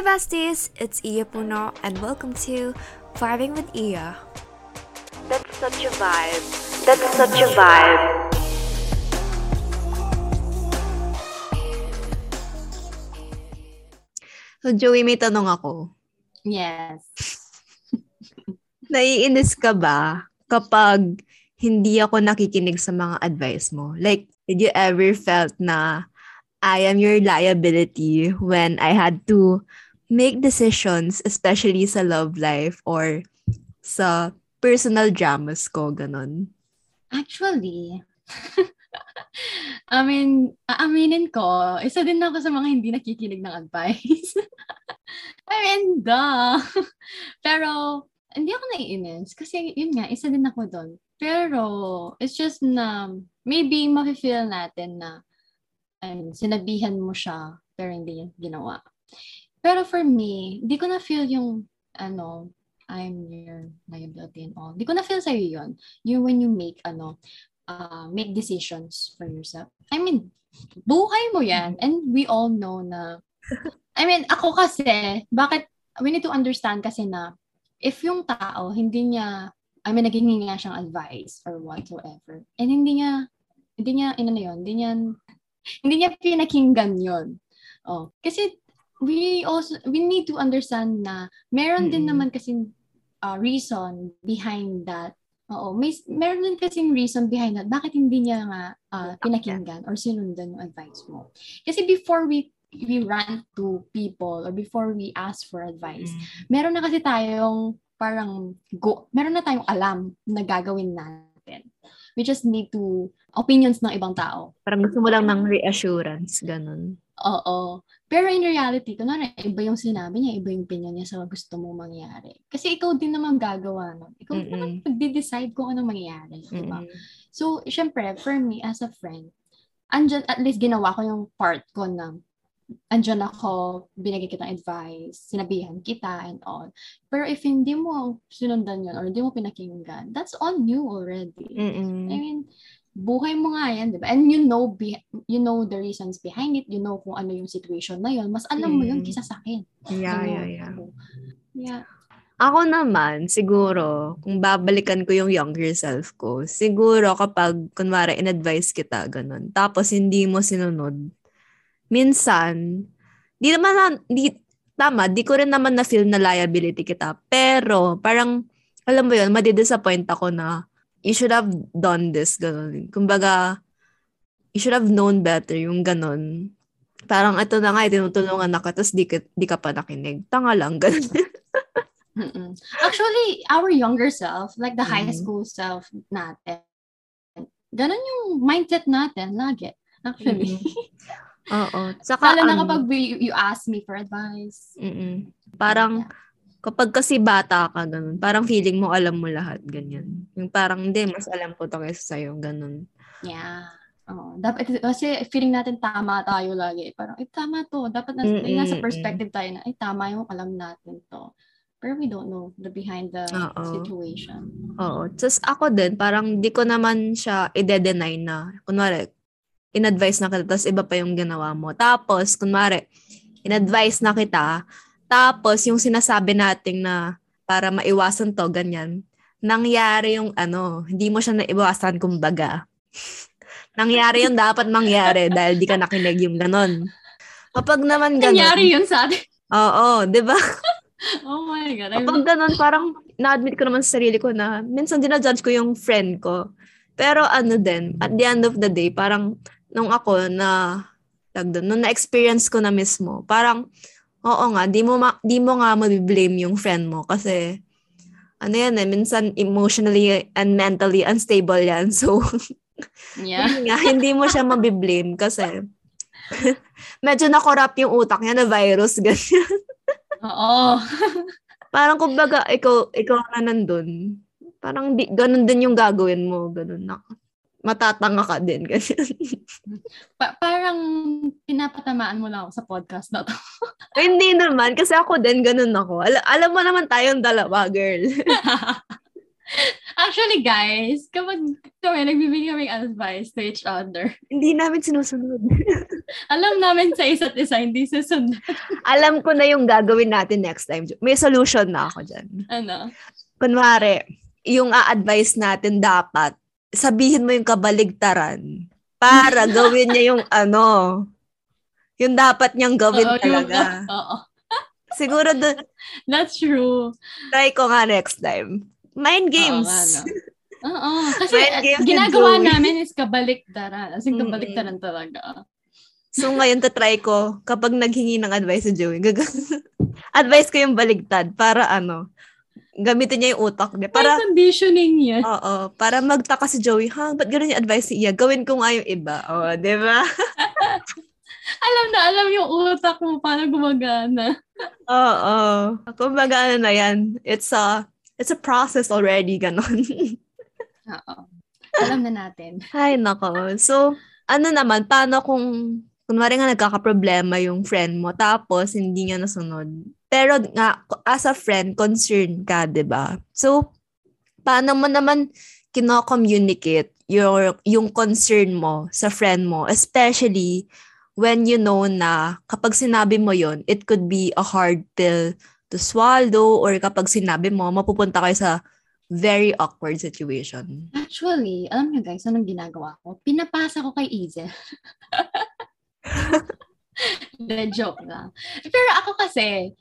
Hey besties, it's Iya Puno and welcome to Vibing with Iya. That's such a vibe. That's such a vibe. So Joey, may tanong ako. Yes. Naiinis ka ba kapag hindi ako nakikinig sa mga advice mo? Like, did you ever felt na I am your liability when I had to make decisions, especially sa love life or sa personal dramas ko, ganun? Actually, I mean, aaminin ko, isa din ako sa mga hindi nakikinig ng advice. I mean, duh. Pero, hindi ako naiinis. Kasi, yun nga, isa din ako doon. Pero, it's just na, maybe mafe-feel natin na, I mean, sinabihan mo siya, pero hindi niya ginawa. Pero for me, di ko na-feel yung, ano, I'm your liability and all. Di ko na-feel sa'yo yun. You, when you make, ano, uh, make decisions for yourself. I mean, buhay mo yan. And we all know na, I mean, ako kasi, bakit, we need to understand kasi na, if yung tao, hindi niya, I mean, naging nga siyang advice or whatsoever, and hindi niya, hindi niya, ino na yun, hindi niya, hindi niya pinakinggan yun. Oh, kasi, we also, we need to understand na, meron mm-hmm. din naman kasi uh, reason behind that Oo, may meron din kasing reason behind that. Bakit hindi niya nga uh, pinakinggan or sinundan yung advice mo? Kasi before we we run to people or before we ask for advice, mm. meron na kasi tayong parang go, meron na tayong alam na gagawin natin. We just need to opinions ng ibang tao. Parang gusto mo lang ng reassurance, ganun. Oo. Pero in reality, kunwari, iba yung sinabi niya, iba yung opinion niya sa gusto mo mangyari. Kasi ikaw din naman gagawa nun. Ikaw din naman magde-decide kung anong mangyayari. Diba? So, syempre, for me, as a friend, andyan, at least ginawa ko yung part ko na andyan ako, binigay kitang advice, sinabihan kita and all. Pero if hindi mo sinundan yun or hindi mo pinakinggan, that's on you already. Mm-mm. I mean, buhay mo nga yan, di ba? And you know, be, you know the reasons behind it, you know kung ano yung situation na yun, mas alam mo yun kisa sa akin. Yeah, ano, yeah, yeah. yeah. Ako naman, siguro, kung babalikan ko yung younger self ko, siguro kapag, kunwari, in-advise kita, ganun, tapos hindi mo sinunod, minsan, di naman, na, di, tama, di ko rin naman na-feel na liability kita, pero, parang, alam mo yun, madidisappoint ako na, you should have done this, ganun. Kumbaga, you should have known better yung ganun. Parang ito na nga, eh, tinutulungan na ka, tapos di ka, di ka pa nakinig. Tanga lang, ganun. Actually, our younger self, like the high school self natin, ganun yung mindset natin, lagi. Actually. Oo. Saka, Lalo na ano, kapag we, you ask me for advice. Mm-mm. Parang, yeah kapag kasi bata ka, ganun, parang feeling mo alam mo lahat, ganyan. Yung parang, hindi, mas alam ko to kaysa sa'yo, ganun. Yeah. Oh, dapat kasi feeling natin tama tayo lagi. Parang, eh, tama to. Dapat nas, mm nasa perspective tayo na, eh, tama yung alam natin to. Pero we don't know the behind the Uh-oh. situation. Oo. Tapos ako din, parang di ko naman siya i-deny na, kunwari, in-advise na kita, tapos iba pa yung ginawa mo. Tapos, kunwari, in-advise na kita, tapos, yung sinasabi nating na para maiwasan to, ganyan, nangyari yung ano, hindi mo siya naiwasan kumbaga. nangyari yung dapat mangyari dahil di ka nakinig yung ganon. Kapag naman ganon. Nangyari yun sa atin. Oo, di ba? oh my God. Kapag ganon, parang na-admit ko naman sa sarili ko na minsan dinajudge ko yung friend ko. Pero ano din, at the end of the day, parang nung ako na, tag doon, nung na-experience ko na mismo, parang Oo nga, di mo, ma- di mo nga mabiblame yung friend mo kasi ano yan eh, minsan emotionally and mentally unstable yan. So, yeah. nga, hindi mo siya mabiblame kasi medyo na-corrupt yung utak niya na virus, ganyan. Oo. parang kumbaga, ikaw, ikaw na nandun. Parang di, ganun din yung gagawin mo. Ganun na matatanga ka din. Ganyan. Pa- parang pinapatamaan mo lang ako sa podcast na to. Hindi naman, kasi ako din ganun ako. Al- alam mo naman tayong dalawa, girl. Actually, guys, kapag kami nagbibigay kami advice to each other, Hindi namin sinusunod. alam namin sa isa't isa, hindi susunod. Alam ko na yung gagawin natin next time. May solution na ako dyan. Ano? Kunwari, yung a-advise natin dapat, sabihin mo yung kabaligtaran para gawin niya yung ano, yung dapat niyang gawin Oo, yung- talaga. Oo. Siguro dun, That's true. try ko nga next time. Mind games. Oo, nga, no? Oo. Kasi Mind games with ginagawa namin is kabaliktaran. As in, kabaliktaran talaga. So ngayon, try ko, kapag naghingi ng advice si Joey, gag- advice ko yung baligtad para ano, gamitin niya yung utak niya. Para Para, conditioning yan. oo, para magtaka si Joey, ha, ba't ganun yung advice ni Iya? Gawin ko nga yung iba. O, di ba? Alam na alam yung utak mo paano gumagana. Oo. Kumbaga ano na yan, it's a, it's a process already, ganon. Oo. Alam na natin. Ay, nako. So, ano naman, paano kung, kunwari nga nagkakaproblema yung friend mo, tapos hindi niya nasunod. Pero nga, as a friend, concerned ka, ba? So, paano mo naman kino-communicate your, yung concern mo sa friend mo, especially when you know na kapag sinabi mo yon it could be a hard pill to swallow or kapag sinabi mo, mapupunta kayo sa very awkward situation. Actually, alam niyo guys, anong ginagawa ko? Pinapasa ko kay Izel. The joke lang. Pero ako kasi,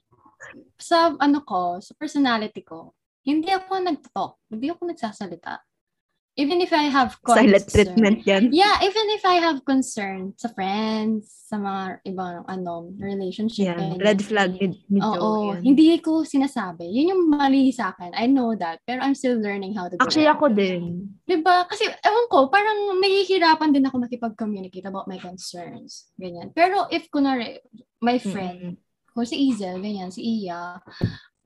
sa ano ko, sa personality ko, hindi ako nag-talk. Hindi ako nagsasalita. Even if I have Silent concern. treatment yan. Yeah, even if I have concern sa friends, sa mga ibang ano, relationship. Yan. ganyan. Red flag ni, ni Oo, yan. hindi ko sinasabi. Yun yung mali sa akin. I know that. Pero I'm still learning how to do Actually, it. ako din. Diba? Kasi, ewan ko, parang nahihirapan din ako makipag-communicate about my concerns. Ganyan. Pero if, kunwari, my friend, kung si Izel, ganyan, si Iya,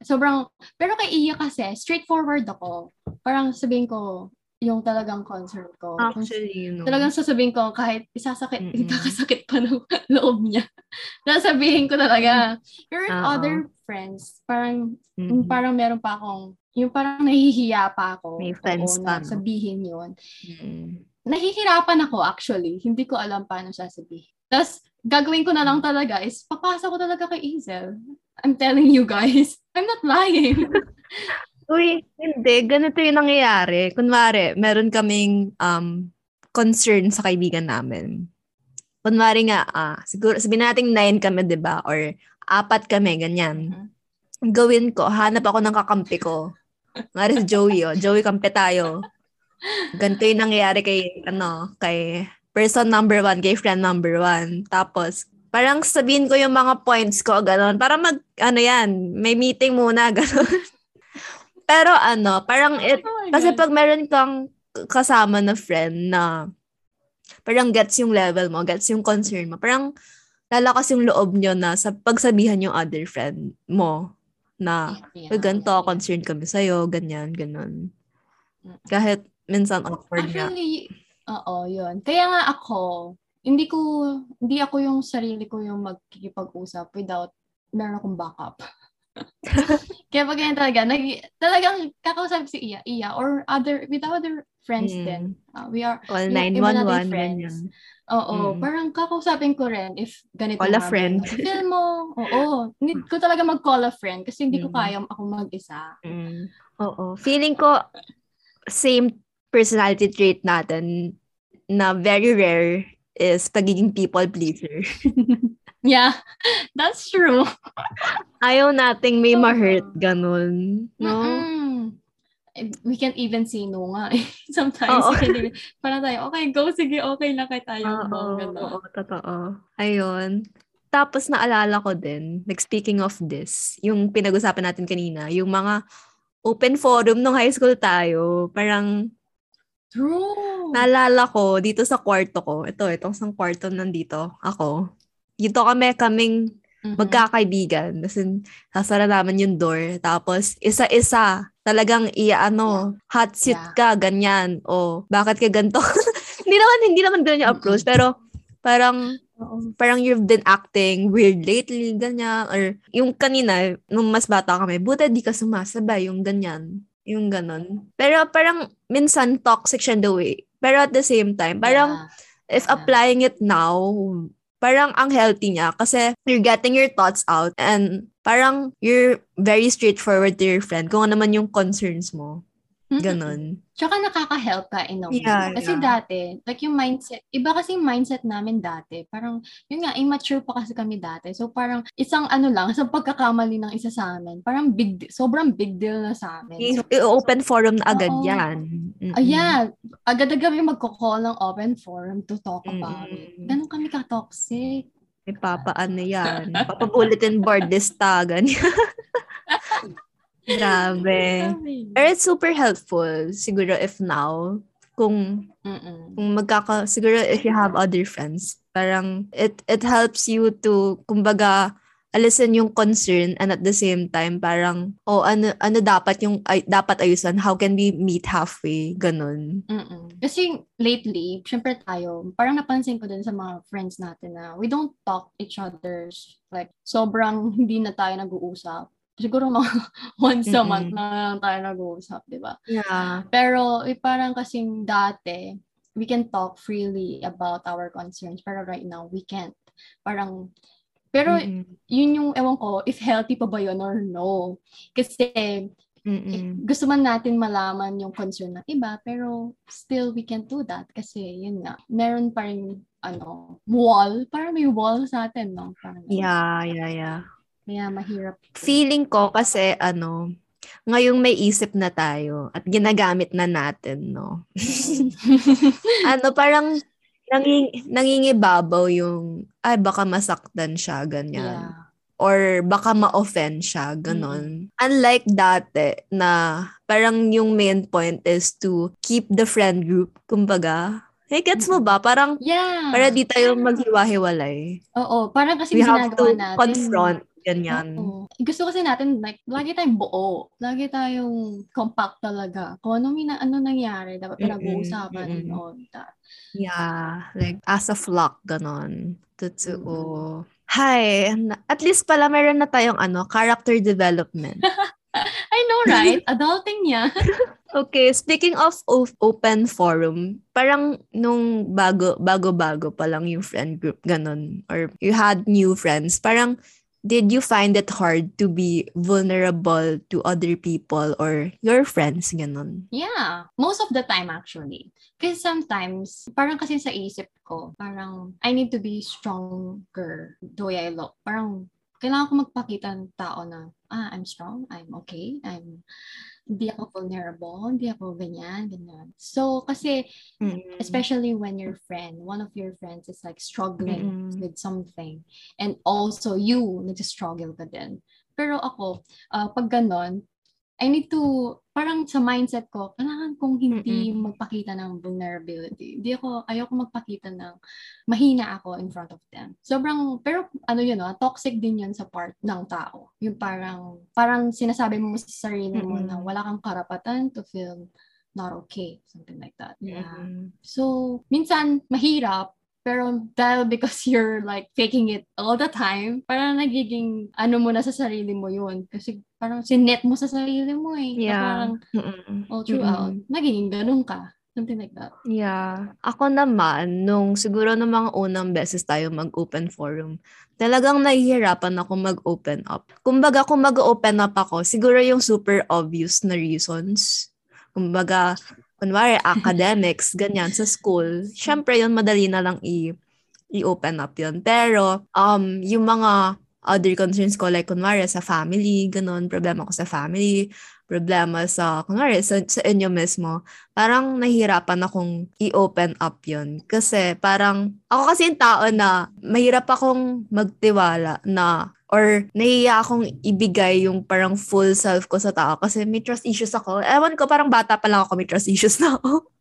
sobrang, pero kay Iya kasi, straightforward ako. Parang sabihin ko, yung talagang concern ko. Actually, you know. Talagang sasabihin ko kahit isasakit, Mm-mm. ikakasakit pa ng loob niya. Sasabihin ko talaga. Pero with Oo. other friends, parang Mhm. parang meron pa akong yung parang nahihiya pa ako. May friends Oo, pa, no? sabihin yun. Mm. Nahihirapan ako actually. Hindi ko alam paano sasabihin. Tapos, gagawin ko na lang talaga is papasa ko talaga kay Izel. I'm telling you guys. I'm not lying. Uy, hindi. Ganito yung nangyayari. Kunwari, meron kaming um, concern sa kaibigan namin. Kunwari nga, ah, siguro, sabihin natin nine kami, di ba? Or apat kami, ganyan. Gawin ko, hanap ako ng kakampi ko. Kunwari si Joey, oh. Joey, kampi tayo. Ganito yung nangyayari kay, ano, kay person number one, kay friend number one. Tapos, parang sabihin ko yung mga points ko, gano'n. Para mag, ano yan, may meeting muna, gano'n. Pero ano, parang it, Oh kasi God. pag meron kang kasama na friend na parang gets yung level mo, gets yung concern mo, parang lalakas yung loob nyo na sa pagsabihan yung other friend mo na Yeah, "Uy, ganito, yeah. concerned kami sa'yo, ganyan, ganun. Mm. Kahit minsan awkward. Actually, oo, yun. Kaya nga ako, hindi ko, hindi ako yung sarili ko yung magkikipag-usap without meron akong backup. Kaya pag ganyan talaga, nag, talagang kakausap si Iya, Iya, or other, with other friends Mm. din. Uh, we are, nating 911, friends. ganyan. oo, Mm. parang kakausapin ko rin if ganito Call a friend. Feel mo, oo, need ko talaga mag-call a friend kasi hindi ko Mm. kaya ako mag-isa. Mm. Oo. Feeling ko, same personality trait natin na very rare is pagiging people pleaser. Yeah, that's true. Ayaw nating may ma-hurt, ganun. No? Mm-mm. We can't even say no nga eh. Sometimes, Oo. we can't even, para tayo, okay, go, sige, okay na kay tayo. Oo, oo, totoo. Ayun. Tapos naalala ko din, like speaking of this, yung pinag-usapan natin kanina, yung mga open forum nung high school tayo, parang True. naalala ko dito sa kwarto ko, ito, itong isang kwarto nandito, ako. Dito kami, kaming magkakaibigan. Kasi sasara naman yung door. Tapos, isa-isa, talagang iya ano, hot seat Yeah. ka, ganyan. O, bakit ka ganito? hindi naman, hindi naman ganyan yung approach. Pero, parang, Oo. parang you've been acting weird lately, ganyan. Or, yung kanina, nung mas bata kami, buta di ka sumasabay, yung ganyan. Yung ganon. Pero parang minsan toxic siya in the way. Pero at the same time, parang Yeah. if Yeah. applying it now, parang ang healthy niya kasi you're getting your thoughts out and parang you're very straightforward to your friend kung ano naman yung concerns mo. Ganon. Tsaka nakaka-help ka in a way. Yeah, kasi yeah. dati, like yung mindset, iba kasi yung mindset namin dati. Parang, yun nga, immature pa kasi kami dati. So parang isang ano lang, isang pagkakamali ng isa sa amin, parang big, sobrang big deal na sa amin. So, open forum na agad Oo. yan. Mm-mm. ayan, agad-agad kami magko-call ng open forum to talk about it. Mm-mm. Ganun kami ka-toxic. May papaano yan. Papa-bulletin board lista, ganyan. Grabe. Pero it's super helpful, siguro if now, kung Mm-mm. kung magkaka siguro if you have other friends parang it it helps you to kumbaga alisin yung concern and at the same time parang oh ano ano dapat yung ay, dapat ayusan how can we meet halfway ganun Mm-mm. Kasi lately, syempre tayo, parang napansin ko din sa mga friends natin na we don't talk each other's, like, sobrang hindi na tayo nag-uusap. Siguro mga once a month na lang tayo nag-uusap, di ba? yeah Pero eh, parang kasing dati, we can talk freely about our concerns, pero right now, we can't. Parang, pero Mm-mm. yun yung, ewan ko, if healthy pa ba yun or no. Kasi Mm-mm. gusto man natin malaman yung concern ng iba, pero still we can't do that kasi yun nga, meron pa rin ano, wall, parang may wall sa atin, no? Parang, yeah yeah yeah Kaya mahirap. feeling ko kasi ano ngayong may isip na tayo at ginagamit na natin no ano parang nanging, nangingibabaw yung ay baka masaktan siya ganyan Yeah. or baka ma-offend siya ganon unlike dati na parang yung main point is to keep the friend group kumbaga hey gets mo ba parang Yeah. para di tayo maghiwa-hiwalay Oo, parang kasi we have to natin. confront ganyan Oo. Gusto kasi natin, like, lagi tayong buo. Lagi tayong compact talaga. Kung ano, mina, ano nangyari, dapat pinag-uusapan and mm-mm. all that. Yeah, like as a flock, ganon. Totoo. Hi, na- at least pala meron na tayong ano, character development. I know, right? Adulting niya. Okay, speaking of open forum, parang nung bago, bago-bago pa lang yung friend group, ganon, or you had new friends, parang did you find it hard to be vulnerable to other people or your friends, ganon? Yeah, most of the time actually. Kasi sometimes, parang kasi sa isip ko, parang I need to be stronger the way I look. Parang kailangan ko magpakita ng tao na, ah, I'm strong, I'm okay, I'm, hindi ako vulnerable, hindi ako ganyan, ganyan. So, kasi, especially when your friend, one of your friends is like struggling Mm-mm. with something, and also you, nag-struggle ka din. Pero ako, ah, pag ganon, I need to, parang sa mindset ko, kailangan kong hindi magpakita ng vulnerability. Hindi ako, ayoko magpakita ng mahina ako in front of them. Sobrang, pero ano yun, no, toxic din yun sa part ng tao. Yung parang, parang sinasabi mo sa sarili mo Mm-mm. na wala kang karapatan to feel not okay. Something like that. Yeah. Mm-mm. So, minsan, mahirap, pero dahil because you're like faking it all the time, parang nagiging ano mo na sa sarili mo yun. Kasi parang sinet mo sa sarili mo eh. Yeah. Parang Mm-mm. all throughout, Mm-mm. nagiging ganun ka. Something like that. Yeah. Ako naman, nung siguro nung mga unang beses tayo mag-open forum, talagang nahihirapan ako mag-open up. Kumbaga, kung mag-open up ako, siguro yung super obvious na reasons. Kumbaga, kunwari, academics, ganyan, sa school. Siyempre, yun, madali na lang i- i-open up yun. Pero, um, yung mga other concerns ko, like, kunwari, sa family, ganun, problema ko sa family, problema sa, kunwari, sa, sa inyo mismo, parang nahihirapan akong i-open up yun. Kasi parang, ako kasi yung tao na mahirap akong magtiwala na or nahiya akong ibigay yung parang full self ko sa tao kasi may trust issues ako. Ewan ko, parang bata pa lang ako, may trust issues na ako.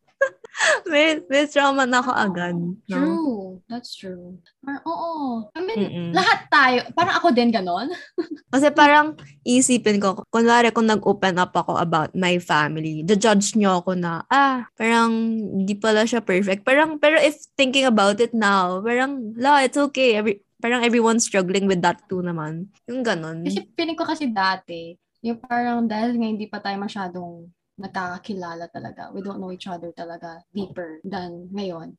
may, may trauma na ako agad. No? True. That's true. Parang, oo. I mean, Mm-mm. lahat tayo, parang ako din ganon. Kasi parang isipin ko, kunwari kung nag-open up ako about my family, the judge nyo ako na, ah, parang hindi pala siya perfect. Parang, pero if thinking about it now, parang, la, it's okay. Every, parang everyone's struggling with that too naman. Yung ganon. Kasi feeling ko kasi dati, Yung parang dahil nga hindi pa tayo masyadong nagkakakilala talaga. We don't know each other talaga deeper than ngayon.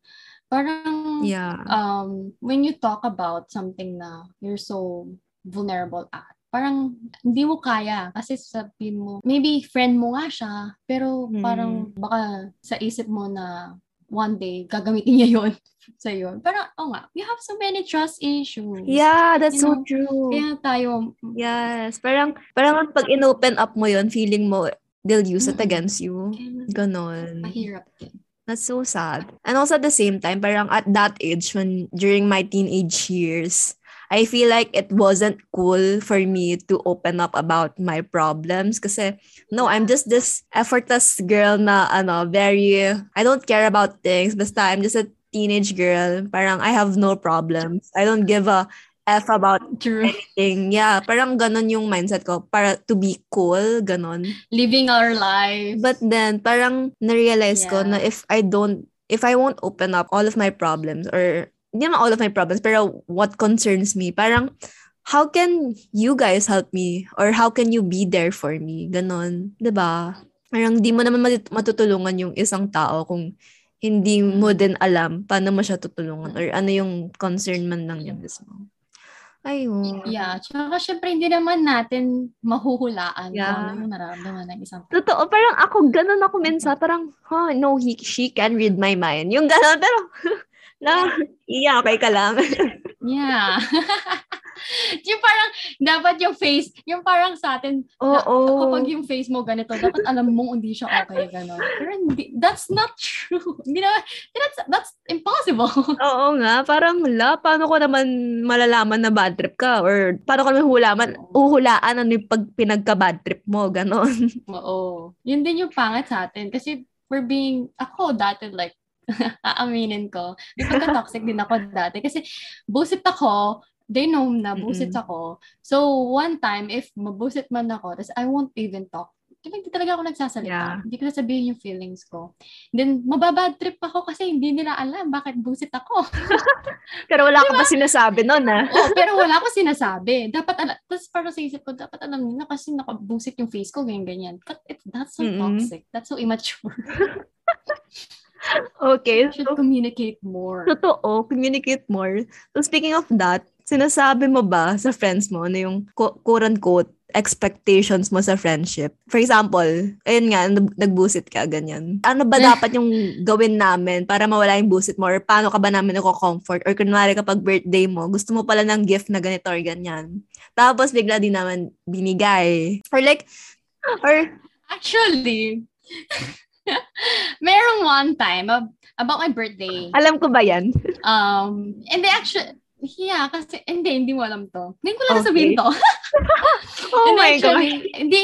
Parang Yeah. um, when you talk about something na you're so vulnerable at, parang hindi mo kaya kasi sabihin mo, maybe friend mo nga siya, pero Hmm. parang baka sa isip mo na one day gagamitin niya yon sa yun. Parang, oh nga, we have so many trust issues. Yeah, that's You so know, true. Kaya tayo, Yes. Parang, parang pag in-open up mo yun, feeling mo, they'll use it against you. Ganon. mahirap din. That's so sad. And also at the same time, parang at that age, when during my teenage years, I feel like it wasn't cool for me to open up about my problems kasi no, I'm just this effortless girl na ano, very I don't care about things. Basta I'm just a teenage girl. Parang I have no problems. I don't give a F about True. anything. Yeah, parang ganon yung mindset ko para to be cool, ganon. Living our lives. But then, parang narealize ko Yeah. na if I don't, if I won't open up all of my problems or, hindi naman all of my problems, pero what concerns me, parang, how can you guys help me? Or how can you be there for me? Ganon. 'di ba? Parang di mo naman mat- matutulungan yung isang tao kung hindi mo din alam paano mo siya tutulungan or ano yung concern man lang niya mismo. Ayun. Yeah, tsaka syempre hindi naman natin mahuhulaan Yeah. kung ano yung nararamdaman ng isang tao. Totoo, parang ako, ganun ako minsan, parang, huh, no, he, she can read my mind. Yung ganun, pero, na, iya, okay ka lang. Yeah. yung parang, dapat yung face, yung parang sa atin, Oo. kapag yung face mo ganito, dapat alam mong hindi siya okay, gano'n. Pero hindi, that's not true. Hindi na, that's, that's impossible. Oo nga, parang, la, paano ko naman malalaman na bad trip ka? Or, paano ko naman hulaman, uhulaan ano yung pag pinagka-bad trip mo, ganon. Oo. Yun din yung pangat sa atin. Kasi we're being, ako dati like, aaminin ko. May pagka-toxic din ako dati. Kasi busit ako, they know na busit Mm-mm. ako. So, one time, if mabusit man ako, tas I won't even talk. Kasi hindi talaga ako nagsasalita. Yeah. Hindi ko sasabihin yung feelings ko. Then, mababad trip ako kasi hindi nila alam bakit busit ako. Pero wala ka pa sinasabi nun, ah. oh, pero wala akong sinasabi. Dapat, ala- tapos parang sa isip ko, dapat alam nila kasi nakabusit yung face ko, ganyan-ganyan. But it, that's so Mm-mm. toxic. That's so immature. Okay, You should so, communicate more. totoo, communicate more. So, speaking of that, sinasabi mo ba sa friends mo na yung quote-unquote expectations mo sa friendship? For example, ayun nga, nag- nagbusit ka, ganyan. Ano ba dapat yung gawin namin para mawala yung busit mo? Or paano ka ba namin ako-comfort? Or kunwari kapag birthday mo, gusto mo pala ng gift na ganito or ganyan. Tapos bigla din naman binigay. Or like, or, Actually, merong one time ab- about my birthday. alam ko ba yan? Um, and they actually, yeah, kasi, hindi, hindi mo alam to. Hindi ko lang Okay. sabihin to. Oh And my God. actually, Hindi,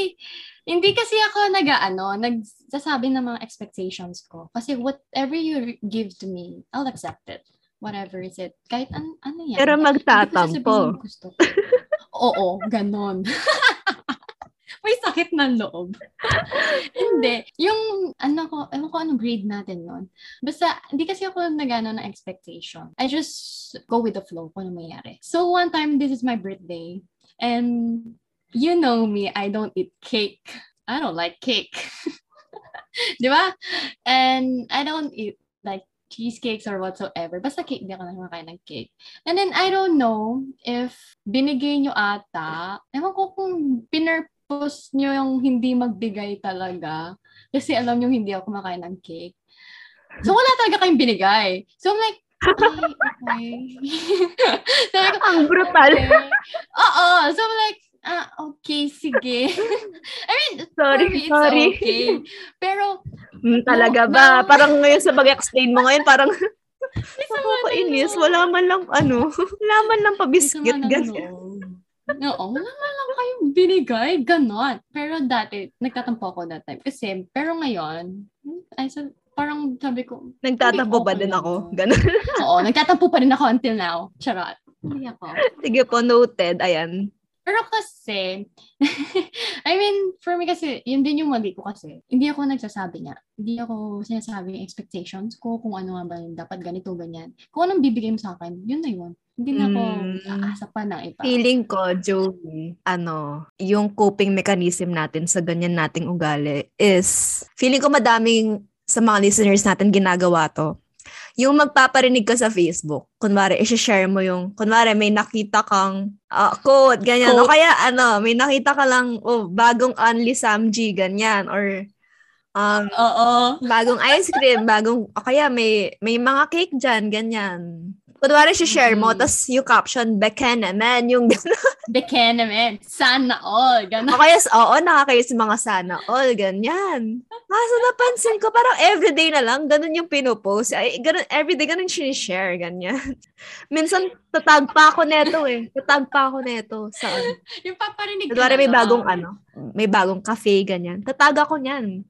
hindi kasi ako nag, ano, nagsasabi ng mga expectations ko. Kasi whatever you give to me, I'll accept it. Whatever is it. Kahit an, ano yan. Pero Hindi ko magtatampo. sasabihin yung gusto ko. Oo, ganon. May sakit ng loob. hindi. Yung, ano ko, ewan ko anong grade natin nun. Basta, hindi kasi ako nagano ng expectation. I just go with the flow kung ano mangyari. So, one time, this is my birthday. And, you know me, I don't eat cake. I don't like cake. Di ba? And, I don't eat, like, cheesecakes or whatsoever. Basta cake, di ako nakakain ng cake. And then, I don't know if binigay nyo ata, ewan ko kung pinurpose nyo yung hindi magbigay talaga. Kasi alam nyo hindi ako kumakain ng cake. So, wala talaga kayong binigay. So, I'm like, okay, okay. so, like, Ang brutal. okay. Oo. So, I'm like, ah, okay, sige. I mean, Sorry, it's sorry. okay. Pero, Hmm, talaga No, ba? no. Parang ngayon sa pag-explain mo ngayon, parang nakakainis. ng Wala man lang, ano, wala man lang pabiskit. loob. Oo, wala lang kayong binigay. Ganon. Pero dati, nagtatampo ako that time. Kasi, pero ngayon, ay, so, parang sabi ko, Nagtatampo ba din ako? to. Ganun. oo, nagtatampo pa rin ako until now. Charot. Hindi ako. Sige po, noted. Ayan. Pero kasi, I mean, for me kasi, yun din yung mali ko kasi. Hindi ako nagsasabi niya. Hindi ako sinasabi yung expectations ko, kung ano nga ba yung dapat ganito, ganyan. Kung anong bibigay mo sa akin, yun na yun. Hindi na ako Mm. aasa pa ng iba. Feeling ko, Joey, ano, yung coping mechanism natin sa ganyan nating ugali is, feeling ko madaming sa mga listeners natin ginagawa to. Yung magpaparinig ka sa Facebook, kunwari, i-share mo yung, kunwari, may nakita kang ah, quote, ganyan. O Quote. kaya, ano, may nakita ka lang, oh, bagong Only Samji, ganyan. Or, um, Oo. bagong ice cream, bagong, o kaya may, may mga cake dyan, ganyan. Kunwari, share mo, Mm. tas yung caption, Beken naman, yung Beke naman. Sana all. Ganon. kaya, oo, nakakayo sa mga sana all, ganyan. Kaso napansin ko, parang everyday na lang, ganun yung pinopost. Ay, ganun, everyday, ganun sinishare, ganyan. Minsan, tatag pa ako neto eh. Tatag pa ako neto. Saan? Yung paparinig Kunwari, may bagong ano, may bagong cafe, ganyan. Tatag ako niyan.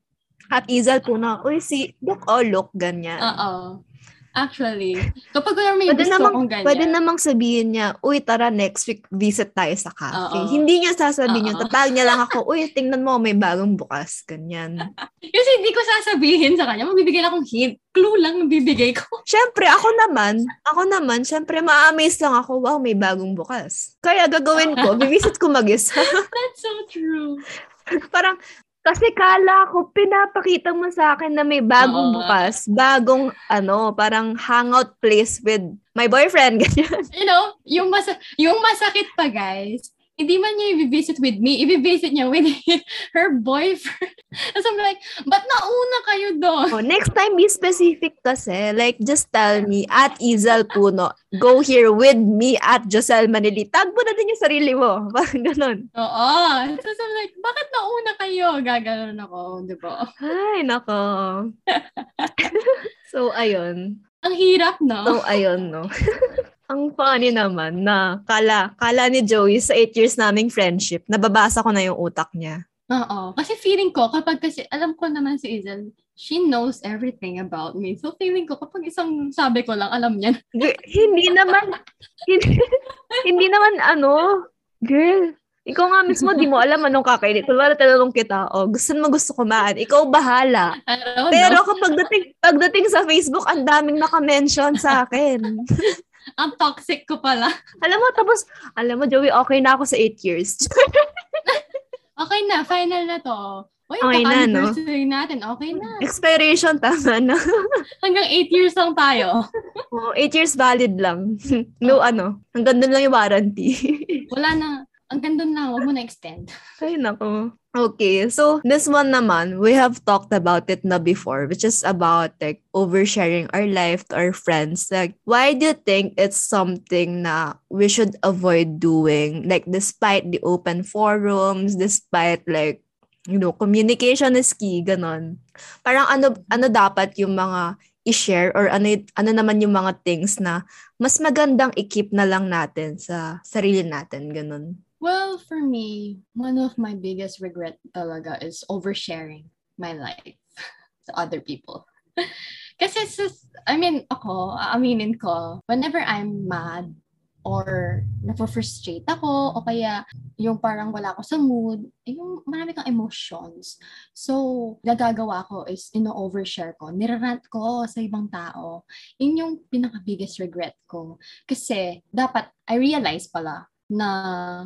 At Izal po na, uy, si look, oh, look, ganyan. Oo. Actually, kapag wala may Pwede gusto namang, kong ganyan. pwede namang sabihin niya, uy, tara next week visit tayo sa cafe. Oo. Hindi niya sasabihin yun. Oo. Tatag niya lang ako, uy, tingnan mo, may bagong bukas. Ganyan. Kasi hindi ko sasabihin sa kanya, magbibigay lang akong hint. Clue lang bibigay ko. Siyempre, ako naman, ako naman, siyempre, ma-amaze lang ako, wow, may bagong bukas. Kaya gagawin ko, bibisit ko mag-isa. That's so true. Parang, kasi kala ko, pinapakita mo sa akin na may bagong Oo. bukas, bagong, ano, parang hangout place with my boyfriend, ganyan. You know, yung, masa yung masakit pa, guys, hindi man niya i-visit with me, i-visit niya with her boyfriend. Tapos I'm like, ba't nauna kayo doon? Oh, next time, be specific kasi. Like, just tell me, at Izal Puno, go here with me at Josel Manili. Tag mo na din yung sarili mo. Parang ganun. Oo. Tapos I'm like, bakit nauna kayo? Gaganon ako, di ba? Ay, nako. so, ayun. Ang hirap, no? So, ayun, no. Ang funny naman na kala, kala ni Joey sa 8 years naming friendship, nababasa ko na yung utak niya. Oo. Kasi feeling ko, kapag kasi, alam ko naman si Izel, she knows everything about me. So feeling ko, kapag isang sabi ko lang, alam niya. hindi naman, hindi, hindi naman ano, girl, ikaw nga mismo, di mo alam anong kakainin. Kunwari tanong kita, oh, gusto mo gusto kumain, ikaw bahala. Pero kapag dating, pagdating sa Facebook, ang daming nakamention sa akin. Ang toxic ko pala. alam mo, tapos, alam mo, Joey, okay na ako sa 8 years. Okay na, final na to. Uy, Okay na, no? natin. Okay na. Expiration, tama na. Hanggang 8 years lang tayo. Oh, 8 years valid lang. no, ano, hanggang doon lang yung warranty. Wala na. Ang ganda na, huwag mo na extend. Ay, nako. Okay, so this one naman, we have talked about it na before, which is about like oversharing our life to our friends. Like, why do you think it's something na we should avoid doing? Like, despite the open forums, despite like, you know, communication is key, ganon. Parang ano, ano dapat yung mga i-share or ano, ano naman yung mga things na mas magandang i-keep na lang natin sa sarili natin, ganon. Well, for me, one of my biggest regret talaga is oversharing my life to other people. Kasi, sis, I mean, ako, aaminin ko, whenever I'm mad or napofrustrate ako o kaya yung parang wala ako sa mood, eh, yung marami kang emotions. So, nagagawa ko is ino-overshare ko, nirarant ko sa ibang tao. Yun yung pinaka-biggest regret ko. Kasi, dapat, I realize pala, na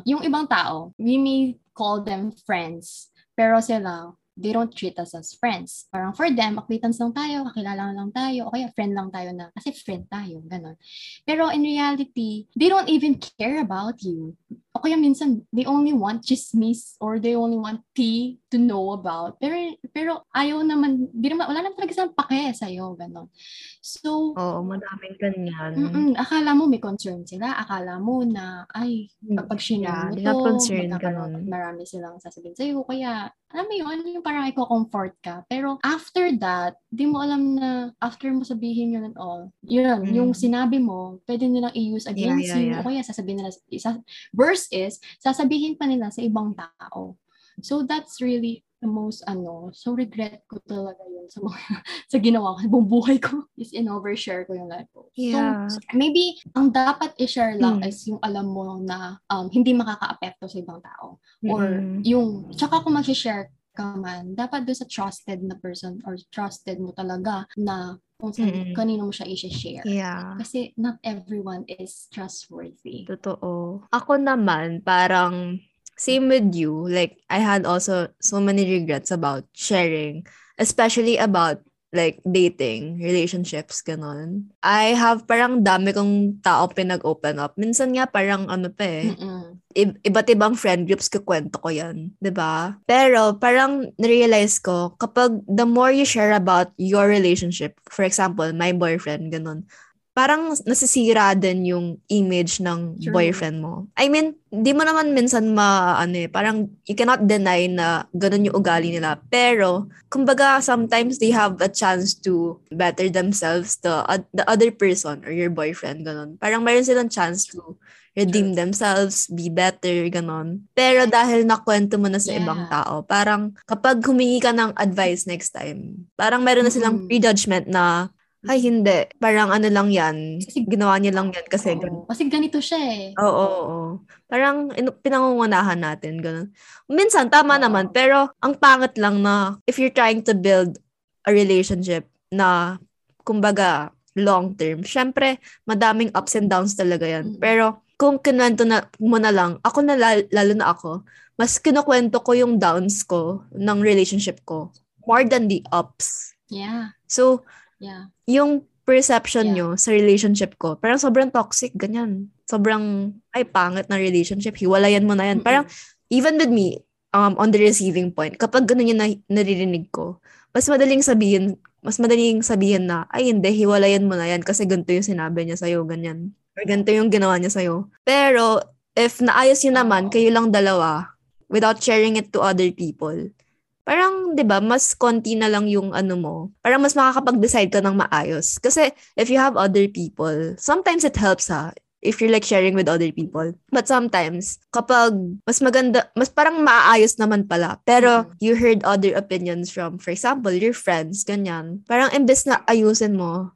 yung ibang tao, we may call them friends, pero sila, they don't treat us as friends. Parang for them, acquaintance lang tayo, kakilala lang tayo, o kaya friend lang tayo na, kasi friend tayo, ganun. Pero in reality, they don't even care about you. O kaya minsan, they only want chismis or they only want tea to know about. Pero, pero ayaw naman, di naman, wala naman talaga silang pake sa'yo, ganun. So, Oo, madaming ganyan. Mm-mm, akala mo may concern sila. Akala mo na, ay, kapag Yeah, shinare mo to, marami silang sasabihin sa'yo. Kaya, alam mo yun, yung parang i-comfort ka. Pero after that, di mo alam na after mo sabihin yun and all, yun, Mm. yung sinabi mo, pwede nilang i-use against Yeah, yeah, you. yeah. O kaya sasabihin nila, isa, worst is, sasabihin pa nila sa ibang tao. So that's really the most ano, so regret ko talaga yun sa mga, sa ginawa ko, sa buong buhay ko, is in-overshare ko yung life ko. Yeah. So, maybe, ang dapat i-share lang Mm. is yung alam mo na um, hindi makaka-apekto sa ibang tao. Or Mm-mm. yung, tsaka kung mag-share ka man, dapat doon sa trusted na person or trusted mo talaga na kung sa Mm-mm. kanino mo siya i-share. Yeah. Kasi not everyone is trustworthy. Totoo. Ako naman, parang same with you. Like, I had also so many regrets about sharing, especially about like dating, relationships, ganon. I have parang dami kong tao pinag-open up. Minsan nga parang ano pa eh, Mm-mm. i- iba't ibang friend groups kukwento ko yan. 'di ba? Pero parang narealize ko, kapag the more you share about your relationship, for example, my boyfriend, ganun, parang nasisira din yung image ng True. boyfriend mo. I mean, di mo naman minsan ma, ano eh, parang you cannot deny na ganun yung ugali nila. Pero, kumbaga, sometimes they have a chance to better themselves, the, the other person or your boyfriend, ganun. Parang mayroon silang chance to redeem themselves, be better, ganon. Pero dahil nakwento mo na sa Yeah. ibang tao, parang kapag humingi ka ng advice next time, parang meron na silang Mm. prejudgment na, ay hindi, parang ano lang yan, Kasi- ginawa niya lang yan kasi ganun. Oo. Kasi ganito siya eh. Oo, oo, oo. Parang inu- pinangungunahan natin, ganun. Minsan, tama Oo. naman, pero ang pangit lang na if you're trying to build a relationship na, kumbaga, long term, syempre, madaming ups and downs talaga yan. Mm. Pero, kung kinwento na mo na lang, ako na lal- lalo na ako, mas kinukwento ko yung downs ko ng relationship ko more than the ups. Yeah. So, Yeah. yung perception Yeah. nyo sa relationship ko, parang sobrang toxic, ganyan. Sobrang, ay, pangit na relationship, hiwalayan mo na yan. Mm-mm. Parang, even with me, um, on the receiving point, kapag ganun yung na- naririnig ko, mas madaling sabihin, mas madaling sabihin na, ay, hindi, hiwalayan mo na yan kasi ganito yung sinabi niya sa'yo, ganyan. Or ganito yung ginawa niya sa'yo. Pero, if naayos yun naman, kayo lang dalawa, without sharing it to other people, parang, di ba, mas konti na lang yung ano mo. Parang mas makakapag-decide ka ng maayos. Kasi, if you have other people, sometimes it helps ha, if you're like sharing with other people. But sometimes, kapag mas maganda, mas parang maayos naman pala. Pero, Mhm. you heard other opinions from, for example, your friends, ganyan. Parang imbes na ayusin mo,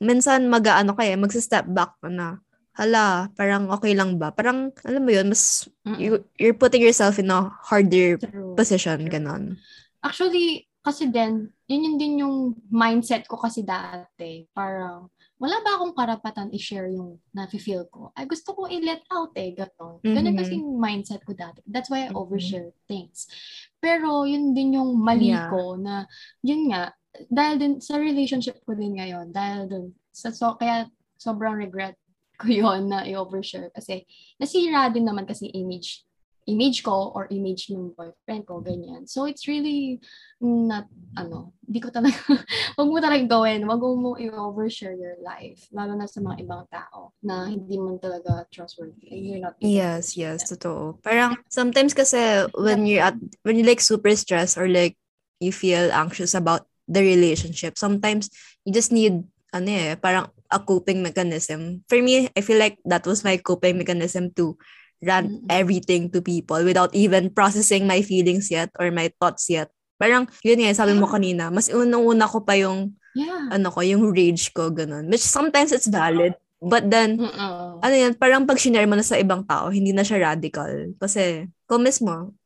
minsan mag-ano kaya, magsa-step back ka na. Hala, parang okay lang ba? Parang, alam mo yun, mas, you, you're putting yourself in a harder True. position, ganon. Actually, kasi din, yun yun din yung mindset ko kasi dati. Parang, wala ba akong karapatan i-share yung nafe-feel ko? Ay, gusto ko i-let out eh, gano'n. Ganun Mhm. kasi yung mindset ko dati. That's why I Mhm. overshare things. Pero, yun din yung mali Yeah. ko na, yun nga, dahil din sa relationship ko din ngayon, dahil dun, sa, so, kaya sobrang regret ko yun na i-overshare. Kasi, nasira din naman kasi image image ko or image ng boyfriend ko, ganyan. So, it's really not, ano, di ko talaga, wag mo talaga gawin, wag mo i-overshare your life, lalo na sa mga ibang tao na hindi mo talaga trustworthy and you're not Yes, yes, totoo. Parang sometimes kasi when you're at when you like super stressed or like you feel anxious about the relationship, sometimes you just need ano eh, parang a coping mechanism. For me, I feel like that was my coping mechanism to rant Mm-mm. everything to people without even processing my feelings yet or my thoughts yet. Parang, yun nga, sabi mo kanina, mas unang-una ko pa yung, Yeah. ano ko, yung rage ko, ganun. Which sometimes it's valid. But then, Mm-mm. ano yan, parang pag shinare mo na sa ibang tao, hindi na siya radical. Kasi, kung mismo,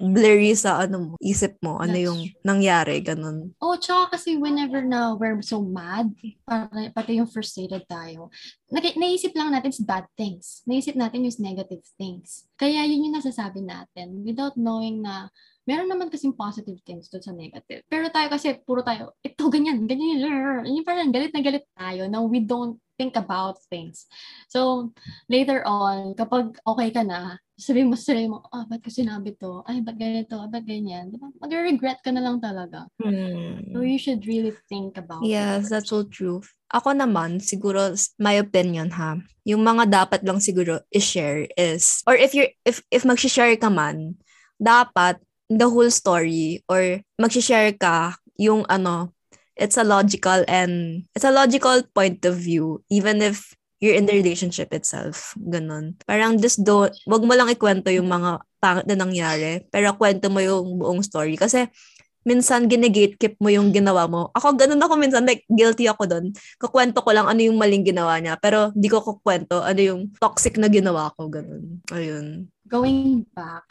blurry sa ano mo, isip mo, ano That's yung true. nangyari, ganun. Oh, tsaka kasi whenever na we're so mad, pati, pati yung frustrated tayo, nag- naisip lang natin is bad things. Naisip natin yung negative things. Kaya yun yung nasasabi natin without knowing na meron naman kasing positive things doon sa negative. Pero tayo kasi, puro tayo, ito, ganyan, ganyan, yun. Yung parang galit na galit tayo na we don't think about things. So, later on, kapag okay ka na, sabihin mo sa sarili mo, ah, ba't ko sinabi to? Ay, ba't ganito? Ba't ganyan? Diba? Mag-regret ka na lang talaga. So you should really think about it Yes, first. that's so true. Ako naman, siguro, my opinion ha, yung mga dapat lang siguro i-share is, or if you're, if, if mag-share ka man, dapat the whole story or mag-share ka yung ano, it's a logical and, it's a logical point of view, even if you're in the relationship itself. Ganon. Parang just don't, wag mo lang ikwento yung mga pangit na nangyari, pero kwento mo yung buong story. Kasi, minsan gine-gatekeep mo yung ginawa mo. Ako, ganun ako minsan, like, guilty ako doon. Kukwento ko lang ano yung maling ginawa niya, pero di ko kukwento ano yung toxic na ginawa ko, ganun. Ayun. Going back,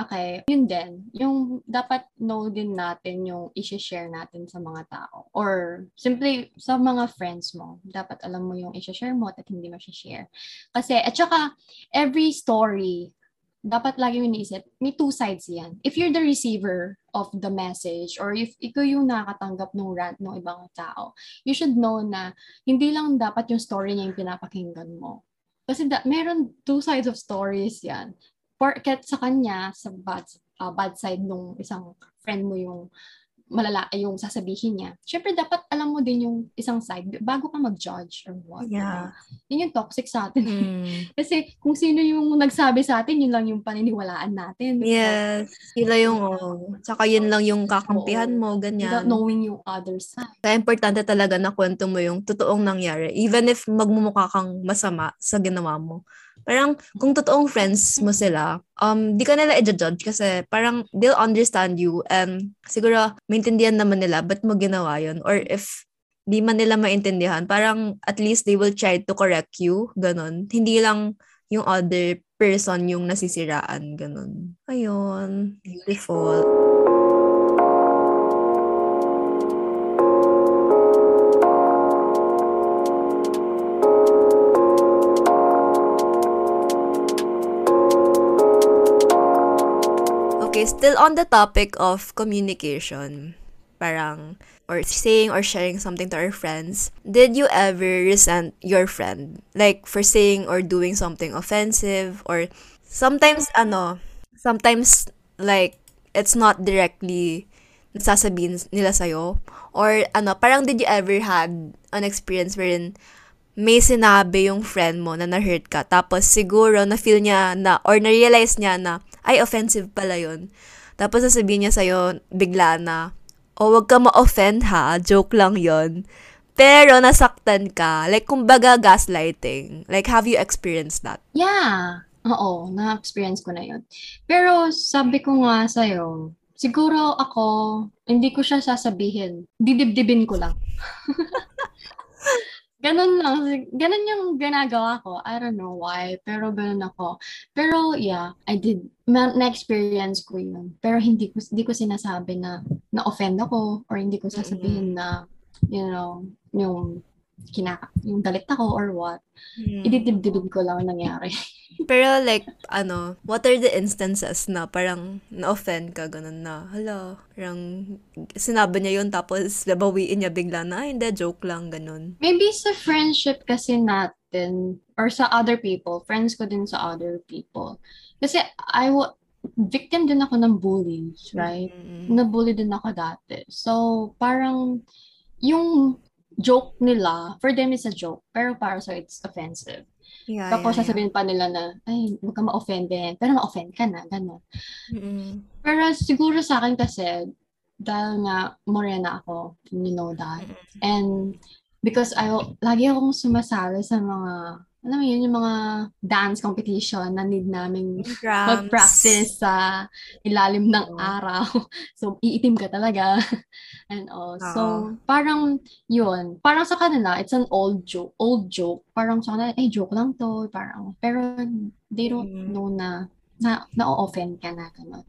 okay, yun din. Yung dapat know din natin yung i-share natin sa mga tao. Or simply sa mga friends mo. Dapat alam mo yung i-share mo at hindi mo share Kasi, at saka, every story dapat lagi mo iniisip, may two sides yan. If you're the receiver of the message or if ikaw yung nakatanggap ng rant ng ibang tao, you should know na hindi lang dapat yung story niya yung pinapakinggan mo. Kasi da- meron two sides of stories yan. Porket sa kanya, sa bad, uh, bad side nung isang friend mo yung malala yung sasabihin niya. Syempre, dapat alam mo din yung isang side bago ka mag-judge or what. Yeah. Yun yung toxic sa atin. Mm. Kasi kung sino yung nagsabi sa atin, yun lang yung paniniwalaan natin. Yes. Sila yung, oh. Tsaka yun lang yung kakampihan Oo. mo, ganyan. Without knowing yung other side. Kaya importante talaga na kwento mo yung totoong nangyari. Even if magmumukha kang masama sa ginawa mo. Parang kung totoong friends mo sila, um, di ka nila i-judge kasi parang they'll understand you and siguro maintindihan naman nila ba't mo ginawa yun. Or if di man nila maintindihan, parang at least they will try to correct you, ganun. Hindi lang yung other person yung nasisiraan, ganun. Ayun. Beautiful. Okay, still on the topic of communication, parang, or saying or sharing something to our friends, did you ever resent your friend? Like, for saying or doing something offensive, or sometimes, ano, sometimes, like, it's not directly sasabihin nila sa'yo, or ano, parang did you ever had an experience wherein may sinabi yung friend mo na na-hurt ka, tapos siguro na-feel niya na, or na-realize niya na, ay, offensive pala yun. Tapos sasabihin niya sa'yo bigla na, o, oh, wag ka ma-offend ha, joke lang yon Pero nasaktan ka. Like, kumbaga gaslighting. Like, have you experienced that? Yeah. Oo, na-experience ko na yun. Pero sabi ko nga sa'yo, siguro ako, hindi ko siya sasabihin. Didibdibin ko lang. Ganun lang. Ganun yung ginagawa ko. I don't know why, pero ganun ako. Pero yeah, I did. Na-experience ko yun. Pero hindi ko, hindi ko sinasabi na na-offend ako or hindi ko sasabihin na, you know, yung kinaka, yung galit ako or what. Mm. Ididibdibin ko lang nangyari. Pero like, ano, what are the instances na parang na-offend ka, ganun na, hala, parang sinabi niya yun tapos babawiin niya bigla na, hindi, joke lang, ganun. Maybe sa friendship kasi natin, or sa other people, friends ko din sa other people. Kasi I w- victim din ako ng bullies, right? Mm-hmm. Nabully din ako dati. So, parang yung joke nila, for them it's a joke, pero para so it's offensive. Yeah, Tapos yeah, sasabihin yeah. pa nila na, ay, huwag ka ma-offend din. Pero ma-offend ka na, gano'n. Mm-hmm. Pero siguro sa akin kasi, dahil nga morena ako, you know that. Mm-hmm. And because I, lagi akong sumasali sa mga alam mo yun, yung mga dance competition na need namin mag-practice sa ilalim ng araw. so, iitim ka talaga. And all. Uh-huh. So, parang yun. Parang sa kanila, it's an old joke. Old joke. Parang sa kanila, eh, joke lang to. Parang, pero they don't mm. know na na na-offend ka na. Ganun.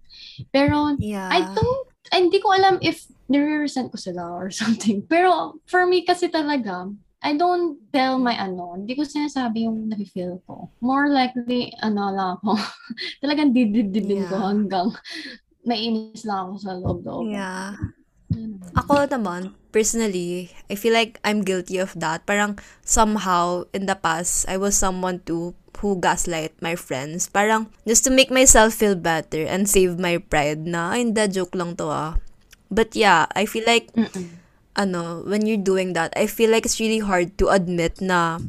Pero, yeah. I don't, hindi ko alam if nire-resent ko sila or something. Pero, for me kasi talaga, I don't tell my ano, hindi ko sinasabi yung nafe-feel ko. More likely, ano lang ako, talagang didibdibin yeah. ko hanggang nainis lang ako sa loob-loob. Yeah. Ako naman, personally, I feel like I'm guilty of that. Parang somehow, in the past, I was someone too who gaslight my friends. Parang just to make myself feel better and save my pride na, ay, hindi, joke lang to ah. But yeah, I feel like Mm-mm ano, when you're doing that, I feel like it's really hard to admit na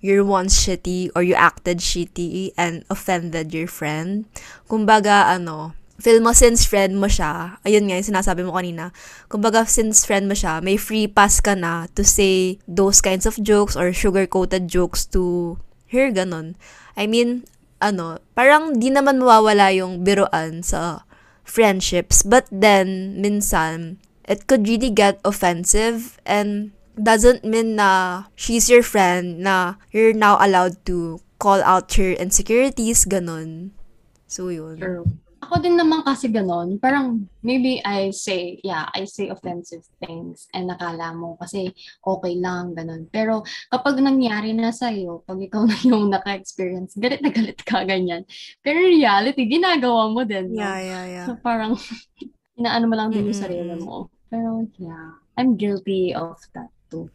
you're once shitty or you acted shitty and offended your friend. Kumbaga, ano, feel mo since friend mo siya, ayun nga yung sinasabi mo kanina, kumbaga since friend mo siya, may free pass ka na to say those kinds of jokes or sugar-coated jokes to her, ganun. I mean, ano, parang di naman mawawala yung biruan sa friendships, but then, minsan, it could really get offensive and doesn't mean na she's your friend na you're now allowed to call out her insecurities, ganun. So, yun. True. Ako din naman kasi ganon. Parang maybe I say, yeah, I say offensive things and nakala mo kasi okay lang, ganon. Pero kapag nangyari na sa'yo, pag ikaw na yung naka-experience, galit na galit ka, ganyan. Pero reality, ginagawa mo din. No? Yeah, yeah, yeah. So parang, inaano mo lang din yung Mm-mm. sarili mo. Pero yeah, I'm guilty of that too.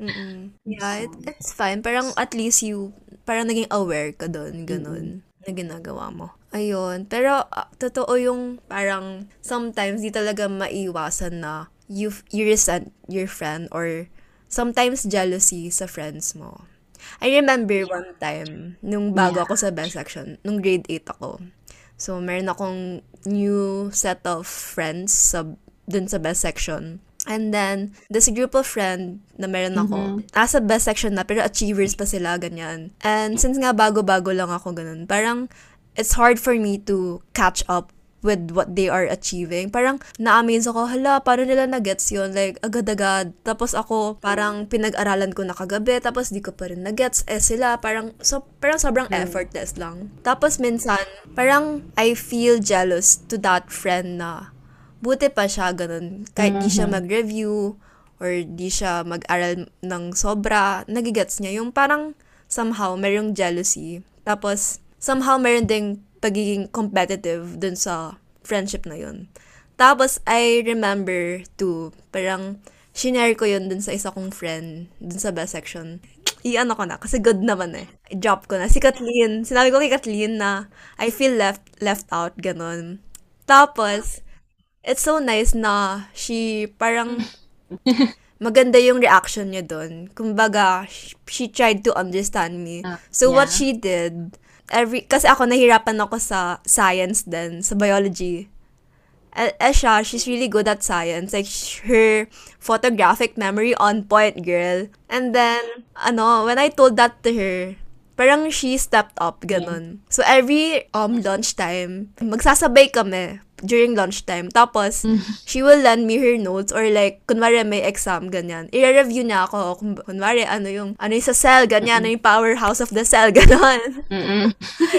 Mm-mm. Yeah, it, it's fine. Parang at least you, parang naging aware ka doon, ganun, na ginagawa mo. Ayun. Pero, ah, totoo yung parang sometimes di talaga maiwasan na you, you resent your friend or sometimes jealousy sa friends mo. I remember one time, nung bago Yeah. ako sa best section, nung grade 8 ako. So, meron akong new set of friends sa, dun sa best section. And then, this group of friend na meron ako, nasa best section na, pero achievers pa sila, ganyan. And since nga bago-bago lang ako, ganun, parang, it's hard for me to catch up with what they are achieving. Parang na-amaze ako, hala, paano nila na-gets yun? Like, agad-agad. Tapos ako, parang pinag-aralan ko na kagabi, tapos di ko pa rin na-gets. Eh sila, parang, so, parang sobrang effortless lang. Tapos minsan, parang I feel jealous to that friend na buti pa siya, ganun. Kahit di siya mag-review, or di siya mag-aral ng sobra, nagigets niya. Yung parang somehow merong jealousy. Tapos, somehow meron ding pagiging competitive dun sa friendship na yun. Tapos, I remember to, parang, shinare ko yun dun sa isa kong friend, dun sa best section. I-ano ko na, kasi good naman eh. I-drop ko na. Si Kathleen, sinabi ko kay Kathleen na, I feel left left out, ganun. Tapos, it's so nice na she parang maganda yung reaction niya doon. Kumbaga, she, tried to understand me. Ah, so what yeah. she did, every kasi ako nahirapan ako sa science din, sa biology. Eh, eh siya, she's really good at science. Like, her photographic memory on point, girl. And then, ano, when I told that to her, parang she stepped up, ganun. So, every um lunchtime, magsasabay kami during lunchtime. Tapos, she will lend me her notes or like, kunwari may exam, ganyan. I-review niya ako. Kunwari, ano yung, ano yung sa cell, ganyan, ano yung powerhouse of the cell, ganon.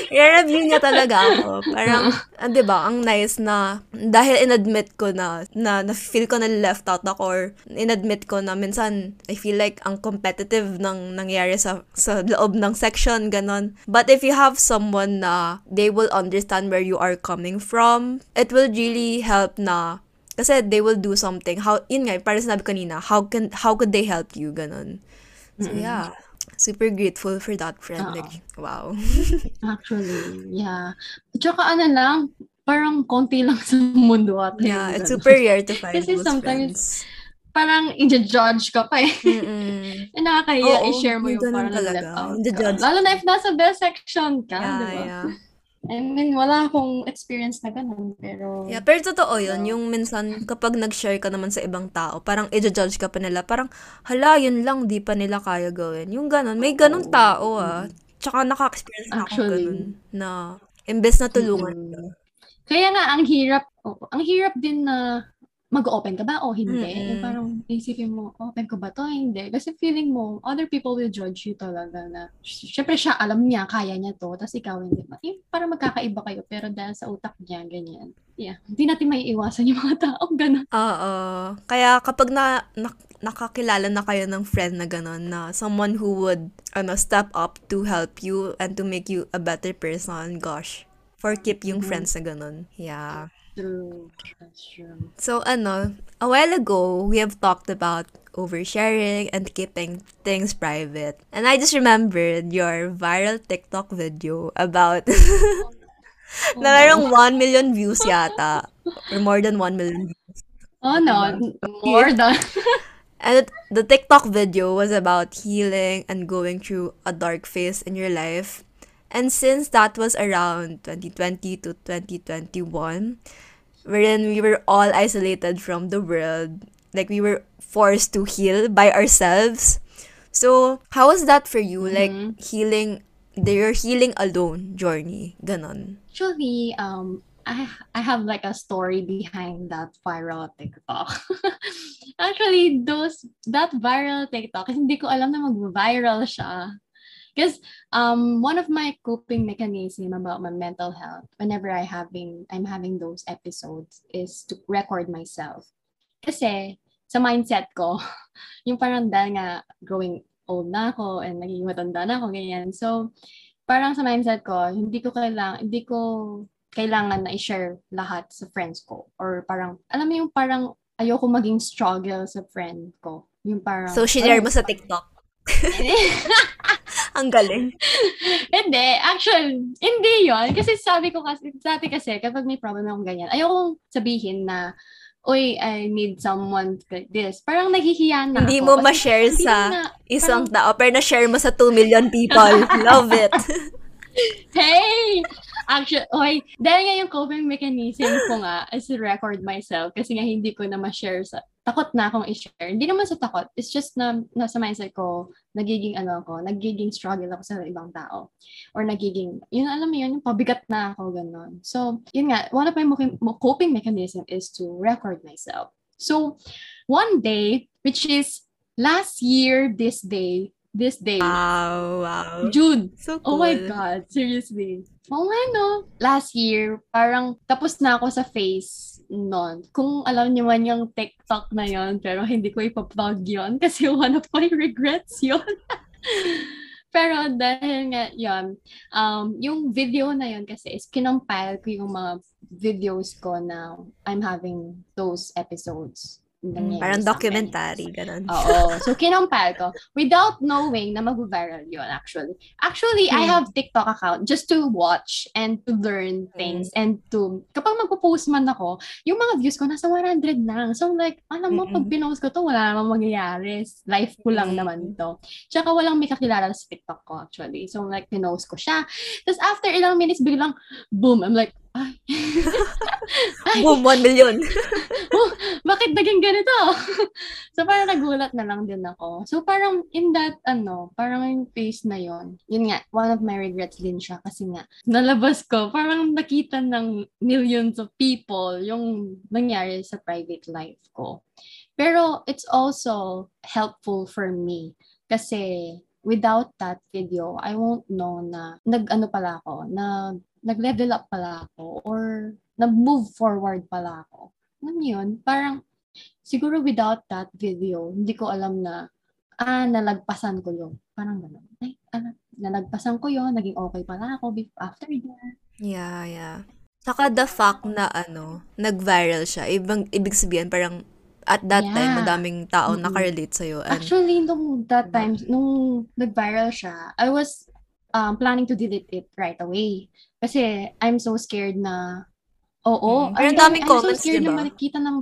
I-review niya talaga ako. Parang, ah, di ba, ang nice na, dahil inadmit ko na, na, na feel ko na left out ako or inadmit ko na minsan, I feel like ang competitive ng nangyari sa, sa loob ng section, ganon. But if you have someone na they will understand where you are coming from, it will really help na kasi they will do something. How, yun nga, parang sinabi kanina, how can, how could they help you, ganon. So, yeah. Super grateful for that friend. Oo. Like, wow. Actually, yeah. Tsaka ano lang, parang konti lang sa mundo at Yeah, it's super rare to find Kasi sometimes, friends. parang i-judge ka pa eh. Mm-mm. Eh, nakakahiya Oo, i-share mo yung parang talaga. left out ka. Lalo na if nasa best section ka, Yeah, di ba? yeah. I mean, wala akong experience na ganun, pero... Yeah, pero totoo yun. Yung minsan, kapag nag-share ka naman sa ibang tao, parang i-judge ka pa nila. Parang, hala, yun lang, di pa nila kaya gawin. Yung ganun. May ganun tao, ah. Tsaka naka-experience na ako ganun. Na, imbes na tulungan Mm. ka. Kaya nga, ang hirap, oo, ang hirap din na mag-open ka ba o hindi. Mm-mm. Eh, parang isipin mo, open ko ba to? Hindi. Kasi feeling mo, other people will judge you talaga na, syempre siya, alam niya, kaya niya to, tapos ikaw hindi ba? Eh, parang magkakaiba kayo, pero dahil sa utak niya, ganyan. Yeah, hindi natin may iwasan yung mga tao, ganun. Oo. Kaya kapag na, na- nakakilala na kayo ng friend na gano'n, na someone who would ano, step up to help you and to make you a better person, gosh, for keep yung friends na gano'n. Yeah. True. That's true. So, ano, a while ago, we have talked about oversharing and keeping things private. And I just remembered your viral TikTok video about na oh, merong 1 million views yata. Or more than 1 million views. Oh no, more than. And it- the TikTok video was about healing and going through a dark phase in your life. And since that was around 2020 to 2021, wherein we were all isolated from the world, like we were forced to heal by ourselves. So, how was that for you? Like healing, your healing alone journey, ganon. Actually, um, I I have like a story behind that viral TikTok. Actually, those that viral TikTok, hindi ko alam na mag-viral siya. Because um, one of my coping mechanism about my mental health, whenever I having I'm having those episodes, is to record myself. Kasi sa mindset ko, yung parang dahil nga growing old na ako and naging matanda na ako, ganyan. So, parang sa mindset ko, hindi ko kailangan, hindi ko kailangan na i-share lahat sa friends ko. Or parang, alam mo yung parang ayoko maging struggle sa friend ko. Yung parang... So, share mo sa TikTok? Ang galing. hindi. Actually, hindi yon Kasi sabi ko kasi, dati kasi, kapag may problem akong ganyan, ayoko sabihin na, uy, I need someone like this. Parang naghihiya na Hindi ako. mo Kasi ma-share sa na, isang parang, tao, pero na-share mo sa 2 million people. Love it. hey! Actually, okay, dahil nga yung coping mechanism ko nga is to record myself kasi nga hindi ko na ma-share sa, takot na akong i-share. Hindi naman sa takot, it's just na nasa mindset ko, nagiging ano ako, nagiging struggle ako sa ibang tao. Or nagiging, yun alam mo yun, yung pabigat na ako, ganun. So, yun nga, one of my coping mechanism is to record myself. So, one day, which is last year, this day, this day, Wow, wow. June, So Oh cool. my God, seriously. Oh nga no. Last year, parang tapos na ako sa face noon. Kung alam niyo man yung TikTok na yon pero hindi ko ipaplug yon kasi one of my regrets yon. pero dahil nga yon um, yung video na yon kasi is kinompile ko yung mga videos ko na I'm having those episodes. Nangyayari parang sa akin. documentary, ganun. Oo. So, kinompile ko without knowing na mag-viral yun, actually. Actually, I Hmm. have TikTok account just to watch and to learn things and to, kapag magpo-post man ako, yung mga views ko nasa 100 lang. So, like, alam mo, pag Mm-mm. pinost ko to, wala namang mangyayari. Life ko lang naman to. Tsaka walang may kakilala sa TikTok ko, actually. So, like, pinost ko siya. Tapos, after ilang minutes, biglang, boom, I'm like, ay. ay, Boom, 1 million. bakit naging ganito? so, parang nagulat na lang din ako. So, parang in that, ano, parang yung face na yon yun nga, one of my regrets din siya kasi nga, nalabas ko, parang nakita ng millions of people yung nangyari sa private life ko. Pero, it's also helpful for me kasi without that video, I won't know na nag-ano pala ako, na nag-level up pala ako or nag-move forward pala ako. Alam niyo yun? Parang, siguro without that video, hindi ko alam na, ah, nalagpasan ko yun. Parang gano'n. Ay, ah, nalagpasan ko yun, naging okay pala ako after that. Yeah, yeah. Saka the fact na ano, nag-viral siya, ibang, ibig sabihin parang at that time, Yeah. madaming tao Mm-mm. nakarelate sa'yo. And, Actually, nung that time, nung nag-viral siya, I was um, planning to delete it right away. Kasi I'm so scared na, oo, Mm. Pero ang daming I'm comments, so scared diba? na makikita ng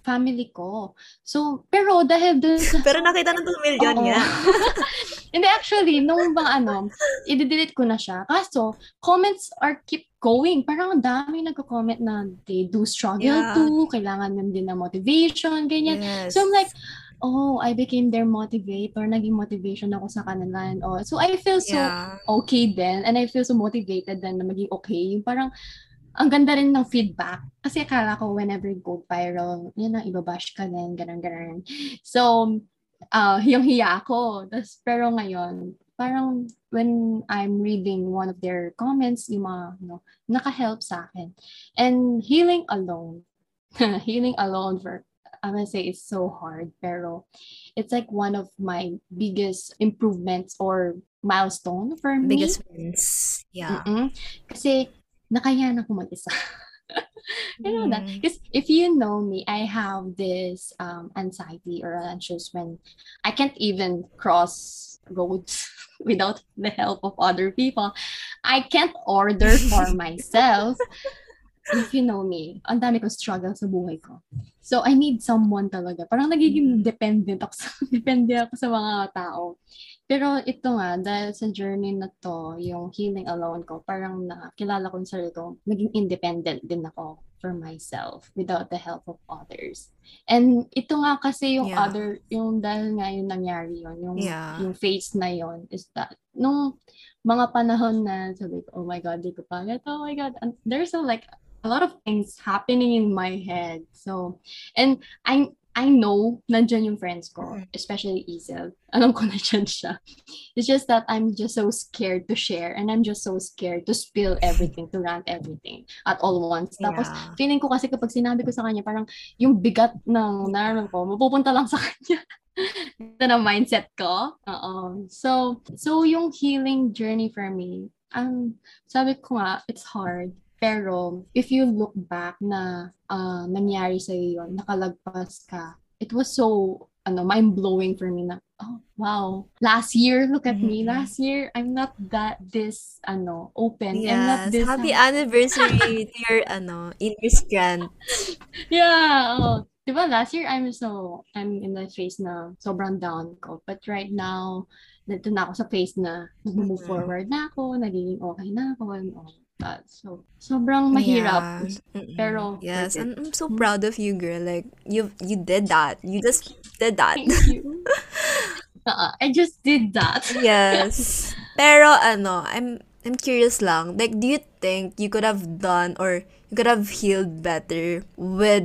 family ko. So, pero dahil dun sa pero nakita ng 2 million Oo. niya. Hindi, actually, nung bang ano, i-delete ko na siya. Kaso, comments are keep going. Parang ang dami nagko-comment na they do struggle Yeah. too, kailangan din ng motivation, ganyan. Yes. So I'm like, oh, I became their motivator, naging motivation ako sa kanila and all. So I feel so yeah. okay then, and I feel so motivated then na maging okay. Yung parang, ang ganda rin ng feedback. Kasi akala ko whenever you go viral, yun na, ibabash ka din, ganun, ganun. So, uh, yung hiya ako. Tas, pero ngayon, parang when I'm reading one of their comments, yung mga, you know, naka-help sa akin. And healing alone, healing alone for, I'm gonna say it's so hard, pero it's like one of my biggest improvements or milestone for me. Biggest wins. Yeah. Mm-mm. Kasi, nakayanan ko mag-isa. you know that? Mm. Because if you know me, I have this um, anxiety or anxious when I can't even cross roads without the help of other people. I can't order for myself. If you know me, ang dami ko struggle sa buhay ko. So, I need someone talaga. Parang nagiging dependent ako sa, dependent ako sa mga tao. Pero ito nga, dahil sa journey na to, yung healing alone ko, parang nakilala ko yung sarili ko, naging independent din ako for myself without the help of others. And ito nga kasi yung Yeah. other, yung dahil nga yung nangyari yun, yung, Yeah. yung phase na yun, is that, nung mga panahon na sabi ko, oh my God, di ko pa get, oh my God, and there's a, like, a lot of things happening in my head. So, and I'm I know nandyan yung friends ko, Mm. especially Isel. Alam ko nandyan siya. It's just that I'm just so scared to share and I'm just so scared to spill everything, to rant everything at all once. Tapos, Yeah. feeling ko kasi kapag sinabi ko sa kanya, parang yung bigat ng nararamdaman ko, mapupunta lang sa kanya. Ito na mindset ko. Oo. So, so yung healing journey for me, ang sabi ko nga, it's hard. Pero, if you look back na ah, nangyari sa yun, nakalagpas ka, it was so, ano, mind-blowing for me na, oh, wow. Last year, look at me. Mhm. Last year, I'm not that this, ano, open. I'm not Yes. this, Happy ano, anniversary to your, ano, inner strength. Yeah, oh. Diba, last year I'm so, I'm in the phase na sobrang down ko. But right now, nandito na ako sa phase na nag-move Mhm. forward na ako, nagiging okay na ako, and all that. So, sobrang mahirap. Yeah. Pero yes, and I'm so proud of you, girl. Like you, you did that. You just did that. Thank you. Uh, I just did that. Yes. Pero ano, I'm I'm curious lang. Like, do you think you could have done or you could have healed better with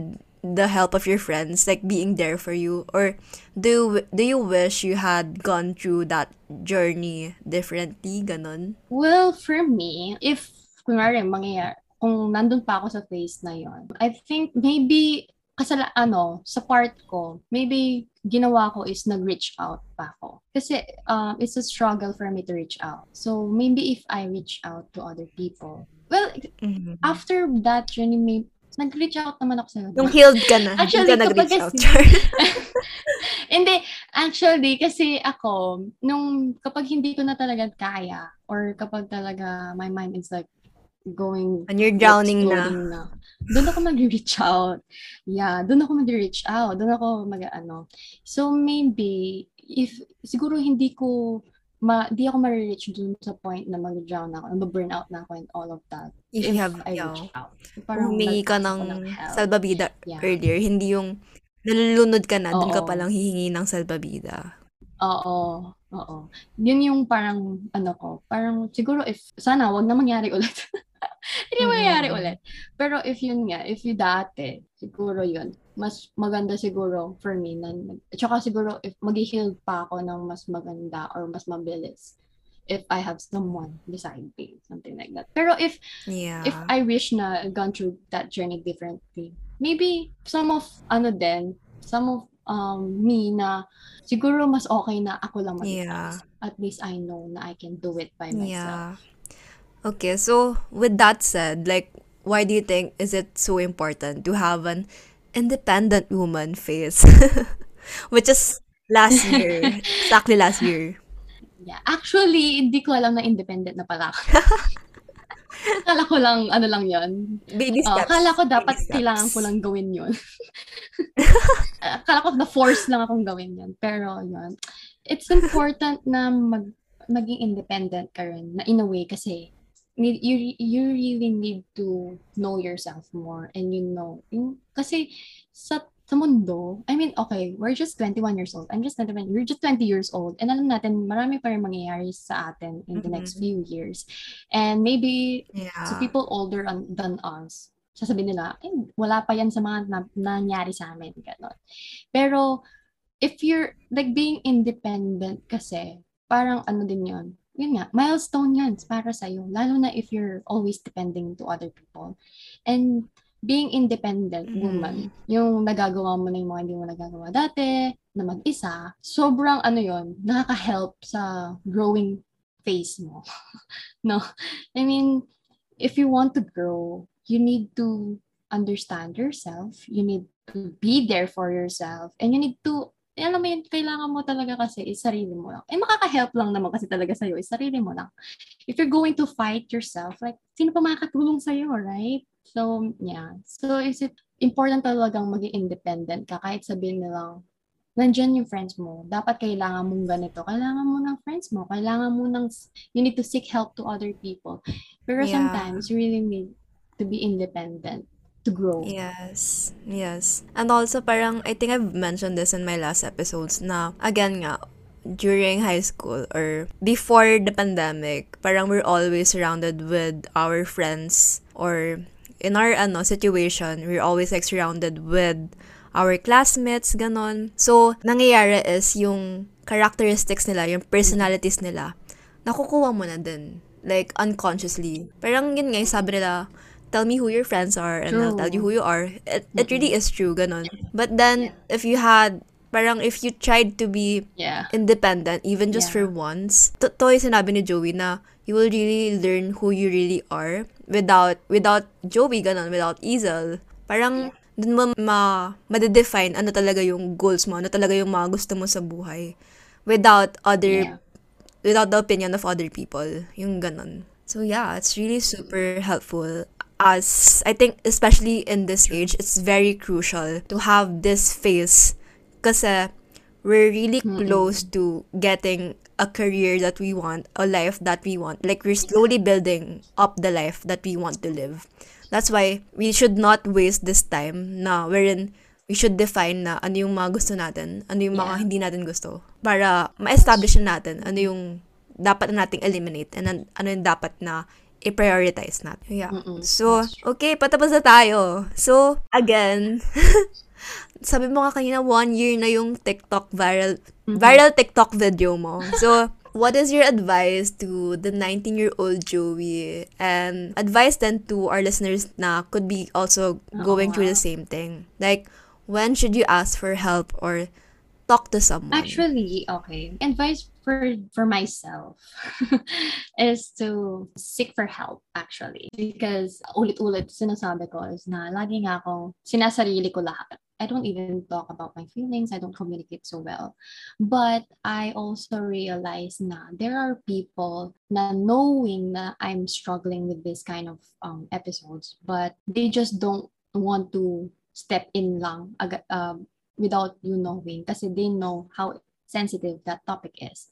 the help of your friends, like being there for you, or do you, do you wish you had gone through that journey differently? Ganon. Well, for me, if, kunwari, mangyayari, kung nandun pa ako sa phase na yon, I think maybe, kasala, ano, sa part ko, maybe ginawa ko is nag-reach out pa ako. Kasi um, it's a struggle for me to reach out. So maybe if I reach out to other people, well, Mhm. after that journey, may, nag-reach out naman ako sa'yo. Nung healed ka na, Actually, hindi ka nag-reach out. Hindi, actually, kasi ako, nung kapag hindi ko na talaga kaya, or kapag talaga my mind is like going And you're drowning na. na. Doon ako mag-reach out. Yeah, doon ako mag-reach out. Doon ako mag-ano. So, maybe, if, siguro hindi ko, ma, di ako ma-reach dun sa point na mag-drown ako, na burn out na ako and all of that. If you have, I yeah. reach out. humingi ka ako ng help. salbabida Yeah. earlier, hindi yung nalulunod ka na, dun ka Oo. palang hihingi ng salbabida. Oo, oo. Yun yung parang, ano ko, parang siguro if, sana wag na mangyari ulit. Hindi Mhm. mangyari ulit. Pero if yun nga, if you dati, siguro yun, mas maganda siguro for me. Na, at saka siguro if mag-heal pa ako ng mas maganda or mas mabilis if I have someone beside me, something like that. Pero if Yeah. if I wish na gone through that journey differently, maybe some of ano din, some of um me na siguro mas okay na ako lang mag Yeah. At least I know na I can do it by myself. Yeah. Okay, so with that said, like, why do you think is it so important to have an independent woman face? Which is last year. exactly last year. Yeah. Actually, hindi ko alam na independent na pala ako. Akala ko lang, ano lang yon. Baby steps. akala ko dapat Baby steps. kailangan ko lang gawin yon. akala ko na force lang akong gawin yon. Pero yon. It's important na mag maging independent ka rin na in a way kasi need, you you really need to know yourself more and you know yung, kasi sa sa mundo, I mean, okay, we're just 21 years old. I'm just 21. We're just 20 years old. And alam natin, marami pa rin mangyayari sa atin in the next Mhm. few years. And maybe Yeah. So people older on, than us, sasabihin nila, eh, wala pa yan sa mga na, nangyari sa amin. Ganon. Pero, if you're, like, being independent kasi, parang ano din yon yun nga, milestone yan para sa'yo. Lalo na if you're always depending to other people. And being independent Mhm. woman, yung nagagawa mo na yung mga hindi mo nagagawa dati, na mag-isa, sobrang ano yon nakaka-help sa growing phase mo. no? I mean, if you want to grow, you need to understand yourself. You need to be there for yourself. And you need to, eh, alam mo yun, kailangan mo talaga kasi is sarili mo lang. Eh, makaka-help lang naman kasi talaga sa'yo is sarili mo lang. If you're going to fight yourself, like, sino pa makakatulong sa'yo, right? So, yeah. So, is it important talagang maging independent ka kahit sabihin nilang, nandyan yung friends mo. Dapat kailangan mong ganito. Kailangan mo ng friends mo. Kailangan mo ng, you need to seek help to other people. Pero Yeah. sometimes, you really need to be independent to grow. Yes. Yes. And also, parang, I think I've mentioned this in my last episodes na, again nga, during high school or before the pandemic, parang we're always surrounded with our friends or in our ano situation, we're always like surrounded with our classmates, ganon. So, nangyayari is yung characteristics nila, yung personalities nila, nakukuha mo na din. Like, unconsciously. Parang yun nga, yung sabi nila, tell me who your friends are and I'll tell you who you are. It, it really is true, ganon. But then, if you had, parang if you tried to be Yeah. independent, even just Yeah. for once, to, to yung sinabi ni Joey na you will really learn who you really are without, without Joey, ganon, without Easel. Parang, dun mo ma, madedefine ano talaga yung goals mo, ano talaga yung mga gusto mo sa buhay without other Yeah. without the opinion of other people. Yung ganon. So yeah, it's really super helpful. As I think, especially in this age, it's very crucial to have this phase kasi we're really close to getting a career that we want, a life that we want. Like we're slowly building up the life that we want to live. That's why we should not waste this time na wherein we should define na ano yung mga gusto natin, ano yung mga Yeah. hindi natin gusto. Para ma-establish na natin ano yung dapat na nating eliminate and an- ano yung dapat na i-prioritize natin. Yeah. Mm-mm. So, okay, patapos na tayo. So, again, sabi mo nga kanina, one year na yung TikTok viral, viral TikTok video mo. So, what is your advice to the 19-year-old Joey? And advice then to our listeners na could be also going through the same thing. Like, when should you ask for help or talk to someone? Actually, okay. Advice for for myself is to seek for help actually because ulit-ulit sinasabi ko is na lagi nga akong sinasarili ko lahat. I don't even talk about my feelings. I don't communicate so well. But I also realize na there are people na knowing na I'm struggling with this kind of um, episodes, but they just don't want to step in lang aga- um, without you knowing kasi they know how sensitive that topic is.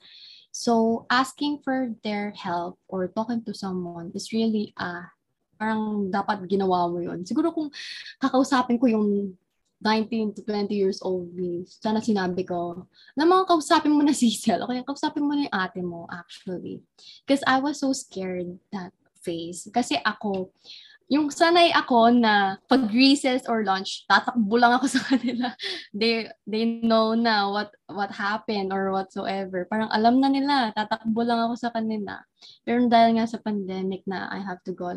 So asking for their help or talking to someone is really uh parang dapat ginawa mo yun. Siguro kung kakausapin ko yung 19 to 20 years old me, sana sinabi ko, na mga kausapin mo na si Cel, o kaya kausapin mo na yung ate mo, actually. Because I was so scared that phase. Kasi ako, yung sanay ako na pag recess or lunch, tatakbo lang ako sa kanila. They they know na what what happened or whatsoever. Parang alam na nila, tatakbo lang ako sa kanila. Pero dahil nga sa pandemic na I have to go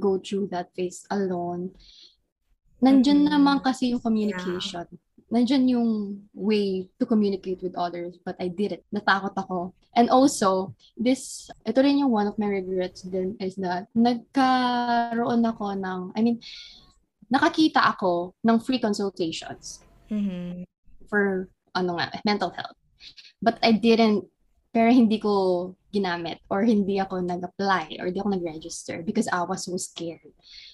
go through that phase alone. Nandyan Mm-mm. naman kasi yung communication. Nandyan yung way to communicate with others, but I did it. Natakot ako. And also, this, ito rin yung one of my regrets din is that nagkaroon ako ng, I mean, nakakita ako ng free consultations Mhm. for ano nga, mental health. But I didn't, pero hindi ko ginamit or hindi ako nag-apply or hindi ako nag-register because I was so scared.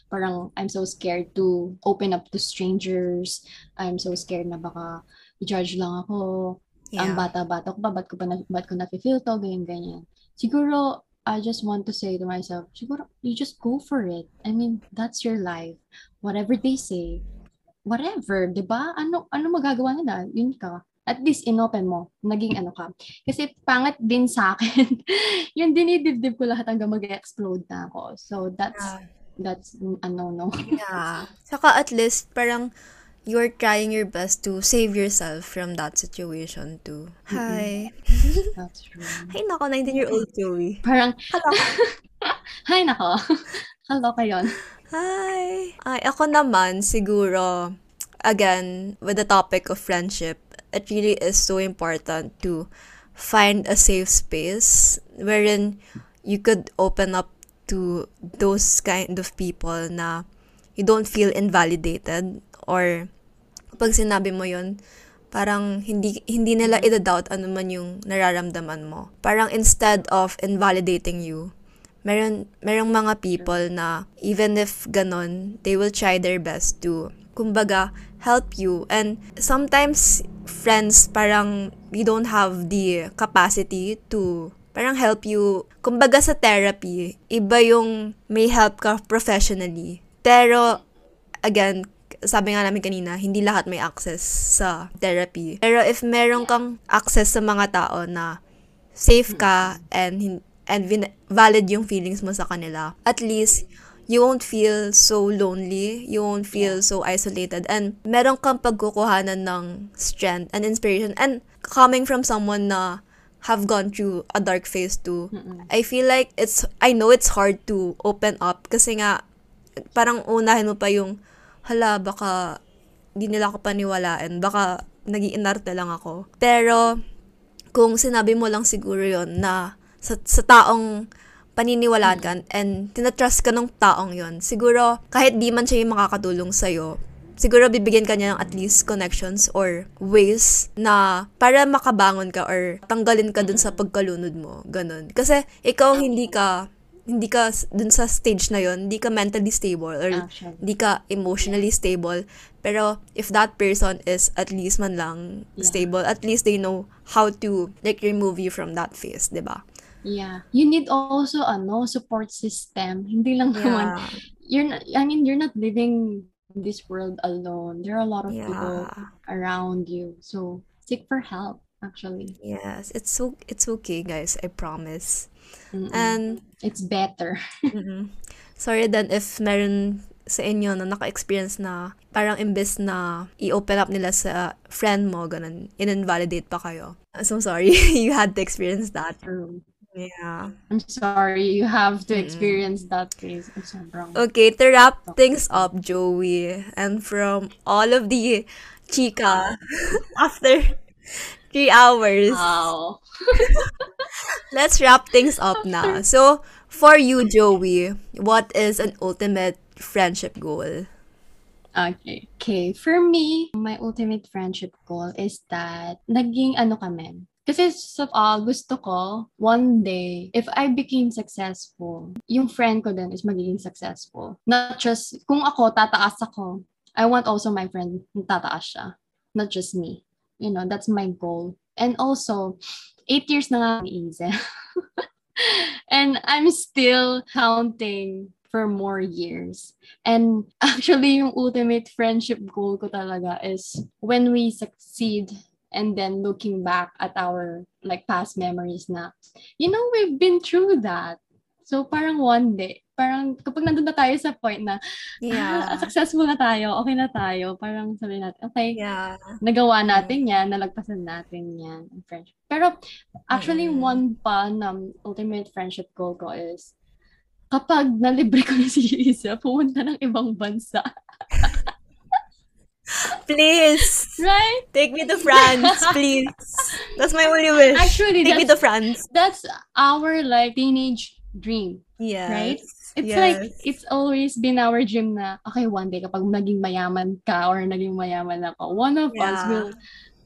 Parang I'm so scared to open up to strangers. I'm so scared na baka i-judge lang ako. Ang Yeah. bata-bata ko pa, ba't ko pa na, ba't ko na-feel to, ganyan-ganyan. Siguro, I just want to say to myself, siguro, you just go for it. I mean, that's your life. Whatever they say, whatever, 'di ba? Ano ano magagawa nila? Yun ka. At least inopen mo, naging ano ka. Kasi pangit din sa akin. yung dinidibdib ko lahat hanggang mag-explode na ako. So that's Yeah. that's a no-no. Yeah. Saka at least, parang, you're trying your best to save yourself from that situation too. Hi. that's true. Hi nako, 19-year-old Joey. Parang, Hello. hay nako. Kaloka yun. Hi. Ay, ako naman, siguro, again, with the topic of friendship, it really is so important to find a safe space wherein you could open up to those kind of people na you don't feel invalidated or pag sinabi mo yun, parang hindi hindi nila ida-doubt ano man yung nararamdaman mo. Parang instead of invalidating you, meron merong mga people na even if ganon, they will try their best to kumbaga help you and sometimes friends parang we don't have the capacity to parang help you kumbaga sa therapy iba yung may help ka professionally pero again sabi nga namin kanina, hindi lahat may access sa therapy. Pero if meron kang access sa mga tao na safe ka and and valid yung feelings mo sa kanila, at least you won't feel so lonely, you won't feel so isolated, and meron kang pagkukuhanan ng strength and inspiration. And coming from someone na have gone through a dark phase too, I feel like it's, I know it's hard to open up. Kasi nga, parang unahin mo pa yung, hala, baka di nila ako paniwalaan, baka nag-iinarte lang ako. Pero, kung sinabi mo lang siguro yon na sa, sa taong paniniwalaan ka and tinatrust ka ng taong yon siguro kahit di man siya yung makakatulong sa'yo, siguro bibigyan ka niya ng at least connections or ways na para makabangon ka or tanggalin ka dun sa pagkalunod mo. Ganun. Kasi ikaw hindi ka hindi ka dun sa stage na yon hindi ka mentally stable or Actually. hindi ka emotionally stable. Pero if that person is at least man lang Yeah. stable, at least they know how to like remove you from that phase, 'di ba? Yeah. You need also ano support system. Hindi lang naman Yeah. you're not, I mean you're not living in this world alone. There are a lot of people Yeah. around you. So seek for help actually. Yes, it's so it's okay, guys. I promise. Mm-mm. And it's better. sorry then if meron sa inyo na naka-experience na parang imbes na i-open up nila sa friend mo, ganun, in-invalidate pa kayo. I'm so sorry you had to experience that. True. Yeah. I'm sorry you have to experience that phase. I'm sobrang Okay, to wrap things up, Joey, and from all of the chika after three hours, Wow. let's wrap things up now. So, for you, Joey, what is an ultimate friendship goal? Okay. Okay. For me, my ultimate friendship goal is that naging ano kami. Kasi uh, gusto ko, one day, if I became successful, yung friend ko din is magiging successful. Not just, kung ako, tataas ako, I want also my friend tataas siya. Not just me. You know, that's my goal. And also, eight years na nga easy. and I'm still counting for more years. And actually, yung ultimate friendship goal ko talaga is when we succeed and then looking back at our like past memories na, you know, we've been through that. So parang one day, parang kapag nandun na tayo sa point na, ah, Yeah. successful na tayo, okay na tayo, parang sabi natin, okay, Yeah. nagawa natin yan, nalagpasan natin yan, ang friendship. Pero actually, Mm. one pa na ultimate friendship goal ko is, kapag nalibre ko na si Isa, pumunta ng ibang bansa. Please, Right? take me to France, please. That's my only wish. Actually, take me to France. that's our like teenage dream. Yes. Right? It's yes. like, it's always been our dream na, okay, one day, kapag naging mayaman ka or naging mayaman ako, one of us Yeah. will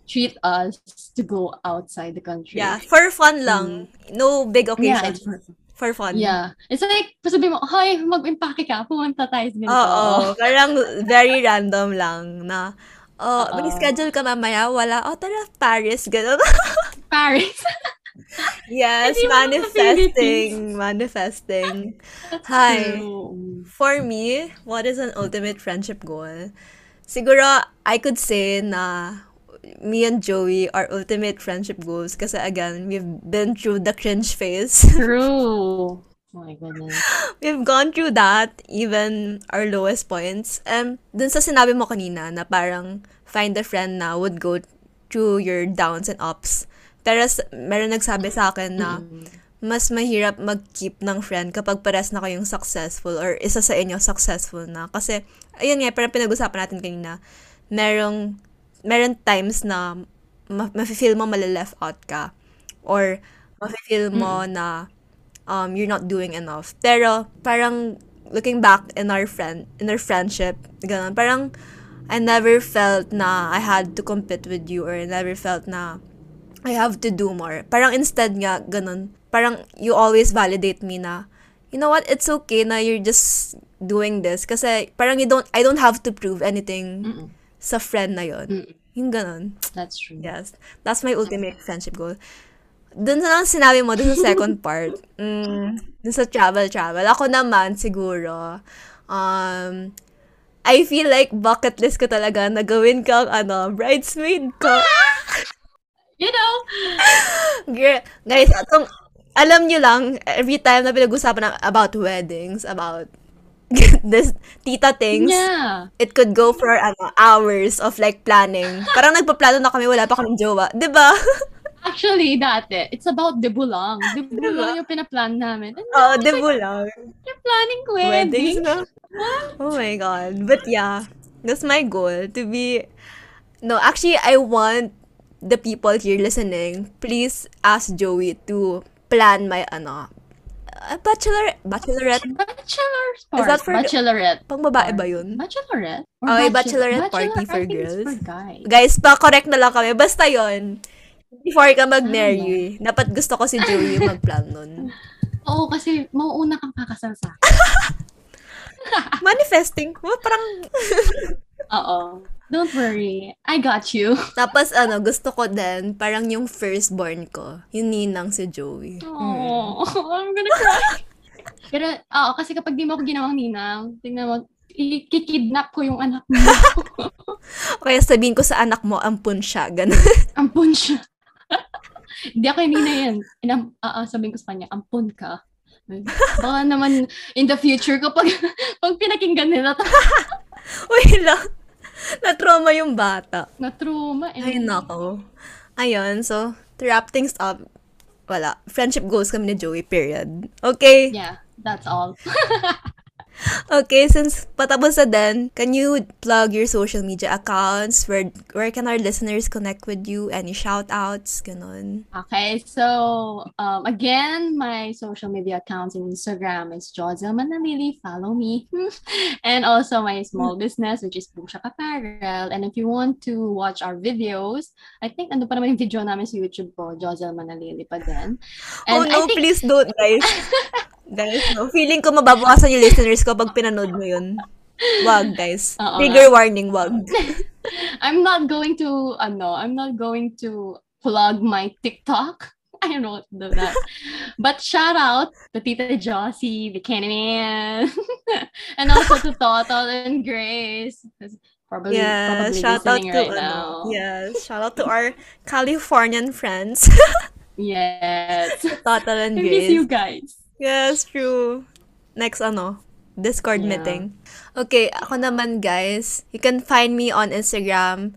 treat us to go outside the country. Yeah, for fun lang. No big Mm. Yeah, occasion. it's for for fun. Yeah. It's like, sabi mo, hi, mag-impake ka, pumunta tayo sa ganito. Oo, parang very random lang na, oh, Oo. may schedule ka mamaya, wala, oh, tara, Paris, gano'n. Paris. yes, manifesting, manifesting. Hi. True. For me, what is an ultimate friendship goal? Siguro, I could say na me and Joey are ultimate friendship goals kasi again, we've been through the cringe phase. True. Oh my goodness. we've gone through that, even our lowest points. Um, dun sa sinabi mo kanina na parang find a friend na would go through your downs and ups. Pero meron nagsabi sa akin na mas mahirap mag-keep ng friend kapag pares na kayong successful or isa sa inyo successful na. Kasi, ayun nga, parang pinag-usapan natin kanina, merong, meron times na ma- mafe-feel mo malileft out ka or mafe-feel mo na um, you're not doing enough. Pero, parang looking back in our friend, in our friendship, ganun, parang I never felt na I had to compete with you or I never felt na I have to do more. Parang instead nga, ganun, parang you always validate me na, you know what, it's okay na you're just doing this. Kasi parang you don't, I don't have to prove anything Mm-mm. Sa friend na yon Mm. Yung ganun. That's true. Yes. That's my ultimate friendship goal. Dun sa lang sinabi mo, dun sa second part, mm, dun sa travel-travel, ako naman siguro, um, I feel like bucket list ko talaga na gawin kang, ano, bridesmaid ko. You know? Girl, guys, atong, alam nyo lang, every time na pinag-usapan na about weddings, about this tita things. Yeah. It could go for ano, hours of like planning. Parang nagpaplano na kami, wala pa kaming jowa. ba? Actually, dati, it's about debut lang. Debut Diba? yung pinaplan namin. Oo, now, it's debo like, lang. you're planning Weddings wedding. na. Oh my God. But yeah, that's my goal to be... No, actually, I want the people here listening, please ask Joey to plan my, ano, uh, bachelor, bachelorette. Bachelor's Is that for Bachelorette. Pang babae ba yun? Bachelorette? Okay, bachelor- bachelorette party for girls. for guys. Guys, pa-correct na lang kami. Basta yon Before ka mag-marry, dapat gusto ko si Joey mag-plan nun. Oo, kasi mauuna kang kakasal sa akin. Manifesting. Oh, parang... Oo. Don't worry. I got you. Tapos ano, gusto ko din, parang yung firstborn ko, yung ninang si Joey. Oh, I'm gonna cry. Pero, oo, kasi kapag di mo ako ginawang ninang, tingnan mo, i-kidnap ko yung anak mo. Kaya sabihin ko sa anak mo, ampun siya, ganun. Ampun siya. Hindi ako yung nina yan. Inam, uh, sabihin ko sa kanya, ampun ka. Baka naman in the future kapag pag pinakinggan nila to, Wait lang. Na-trauma yung bata. na trauma. eh. Ay, nako. Ayun, so, to wrap things up, wala. Friendship goals kami ni Joey, period. Okay? Yeah, that's all. Okay, since patapos na din, can you plug your social media accounts? Where where can our listeners connect with you? Any shout-outs? Ganon. Okay, so um, again, my social media accounts in Instagram is Jozel Manalili. Follow me, and also my small business, which is Bushak Apparel. And if you want to watch our videos, I think ando pa naman yung video namin sa YouTube po, Jozel Manalili pa din. oh And no, I think please don't, guys. guys, no. Feeling ko mababawasan yung listeners ko pag pinanood mo yun. Wag, guys. Trigger warning, wag. I'm not going to, ano, I'm not going to plug my TikTok. I don't do that. But shout out to Tita Josie, the Candyman, and also to Total and Grace. Probably, Yeah, probably shout out to, right ano, now. yes, shout out to our Californian friends. Yes. Total and miss you Grace. guys. Yes, true. Next, ano, Discord Yeah. meeting. Okay, ako naman, guys. You can find me on Instagram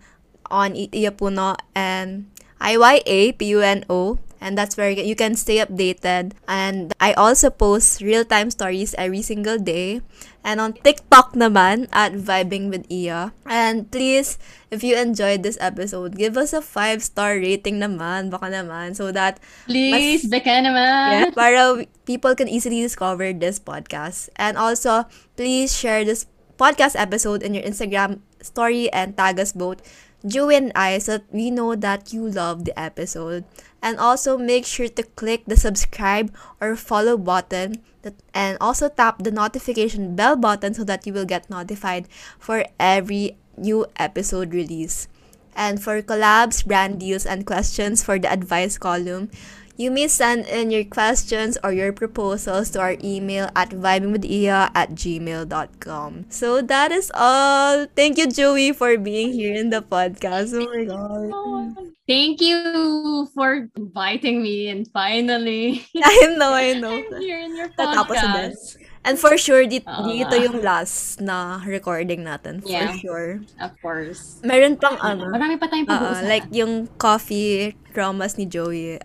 on Iyapuno and I-Y-A-P-U-N-O. And that's where you can stay updated. And I also post real-time stories every single day. And on TikTok naman at Vibing with Iya. And please, if you enjoyed this episode, give us a 5-star rating naman. Baka naman. So that Please, Becca naman. yeah, para people can easily discover this podcast. And also, please share this podcast episode in your Instagram story and tag us both, Joey and I, so that we know that you love the episode. And also, make sure to click the subscribe or follow button and also tap the notification bell button so that you will get notified for every new episode release. And for collabs, brand deals, and questions for the advice column, you may send in your questions or your proposals to our email at vibingwithia at gmail.com. So that is all. Thank you, Joey, for being here in the podcast. Oh my God. Thank you for inviting me and finally I know, I know. I'm here in your podcast. And for sure, di- Oo dito nga. yung last na recording natin. For Yeah. sure. Of course. Meron pang ano. Marami pa tayong Oo, pag-uusapan. like yung coffee traumas ni Joey.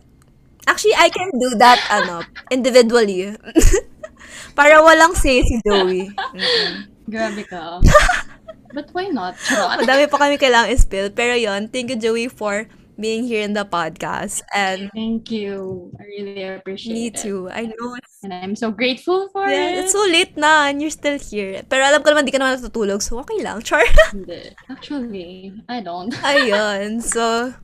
Actually, I can do that, ano, individually. Para walang say si Joey. Mm-mm. Grabe ka. But why not? Charot. Madami pa kami kailangang spill. Pero yon thank you, Joey, for being here in the podcast. And Thank you. I really appreciate me it. too. I know. It's, And I'm so grateful for yeah, it. it's so late na and you're still here. Pero alam ko naman, di ka naman natutulog. So, okay lang. Char. Hindi. Actually, I don't. Ayun. So,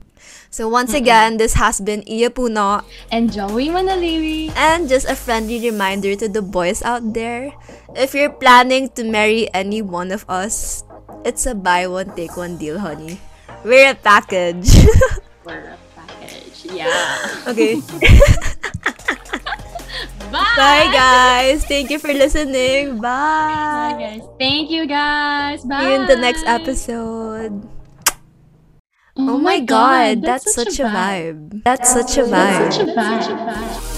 so once again, this has been Iya Puno. And Joey Manaliwi. And just a friendly reminder to the boys out there, if you're planning to marry any one of us, it's a buy one, take one deal, honey. We're a package. We're a package. Yeah. okay. Bye. Bye, guys. Thank you for listening. Bye, Bye. guys. Thank you, guys. Bye. See you in the next episode. Oh, my god, that's, such a vibe. That's such a vibe. Such a vibe.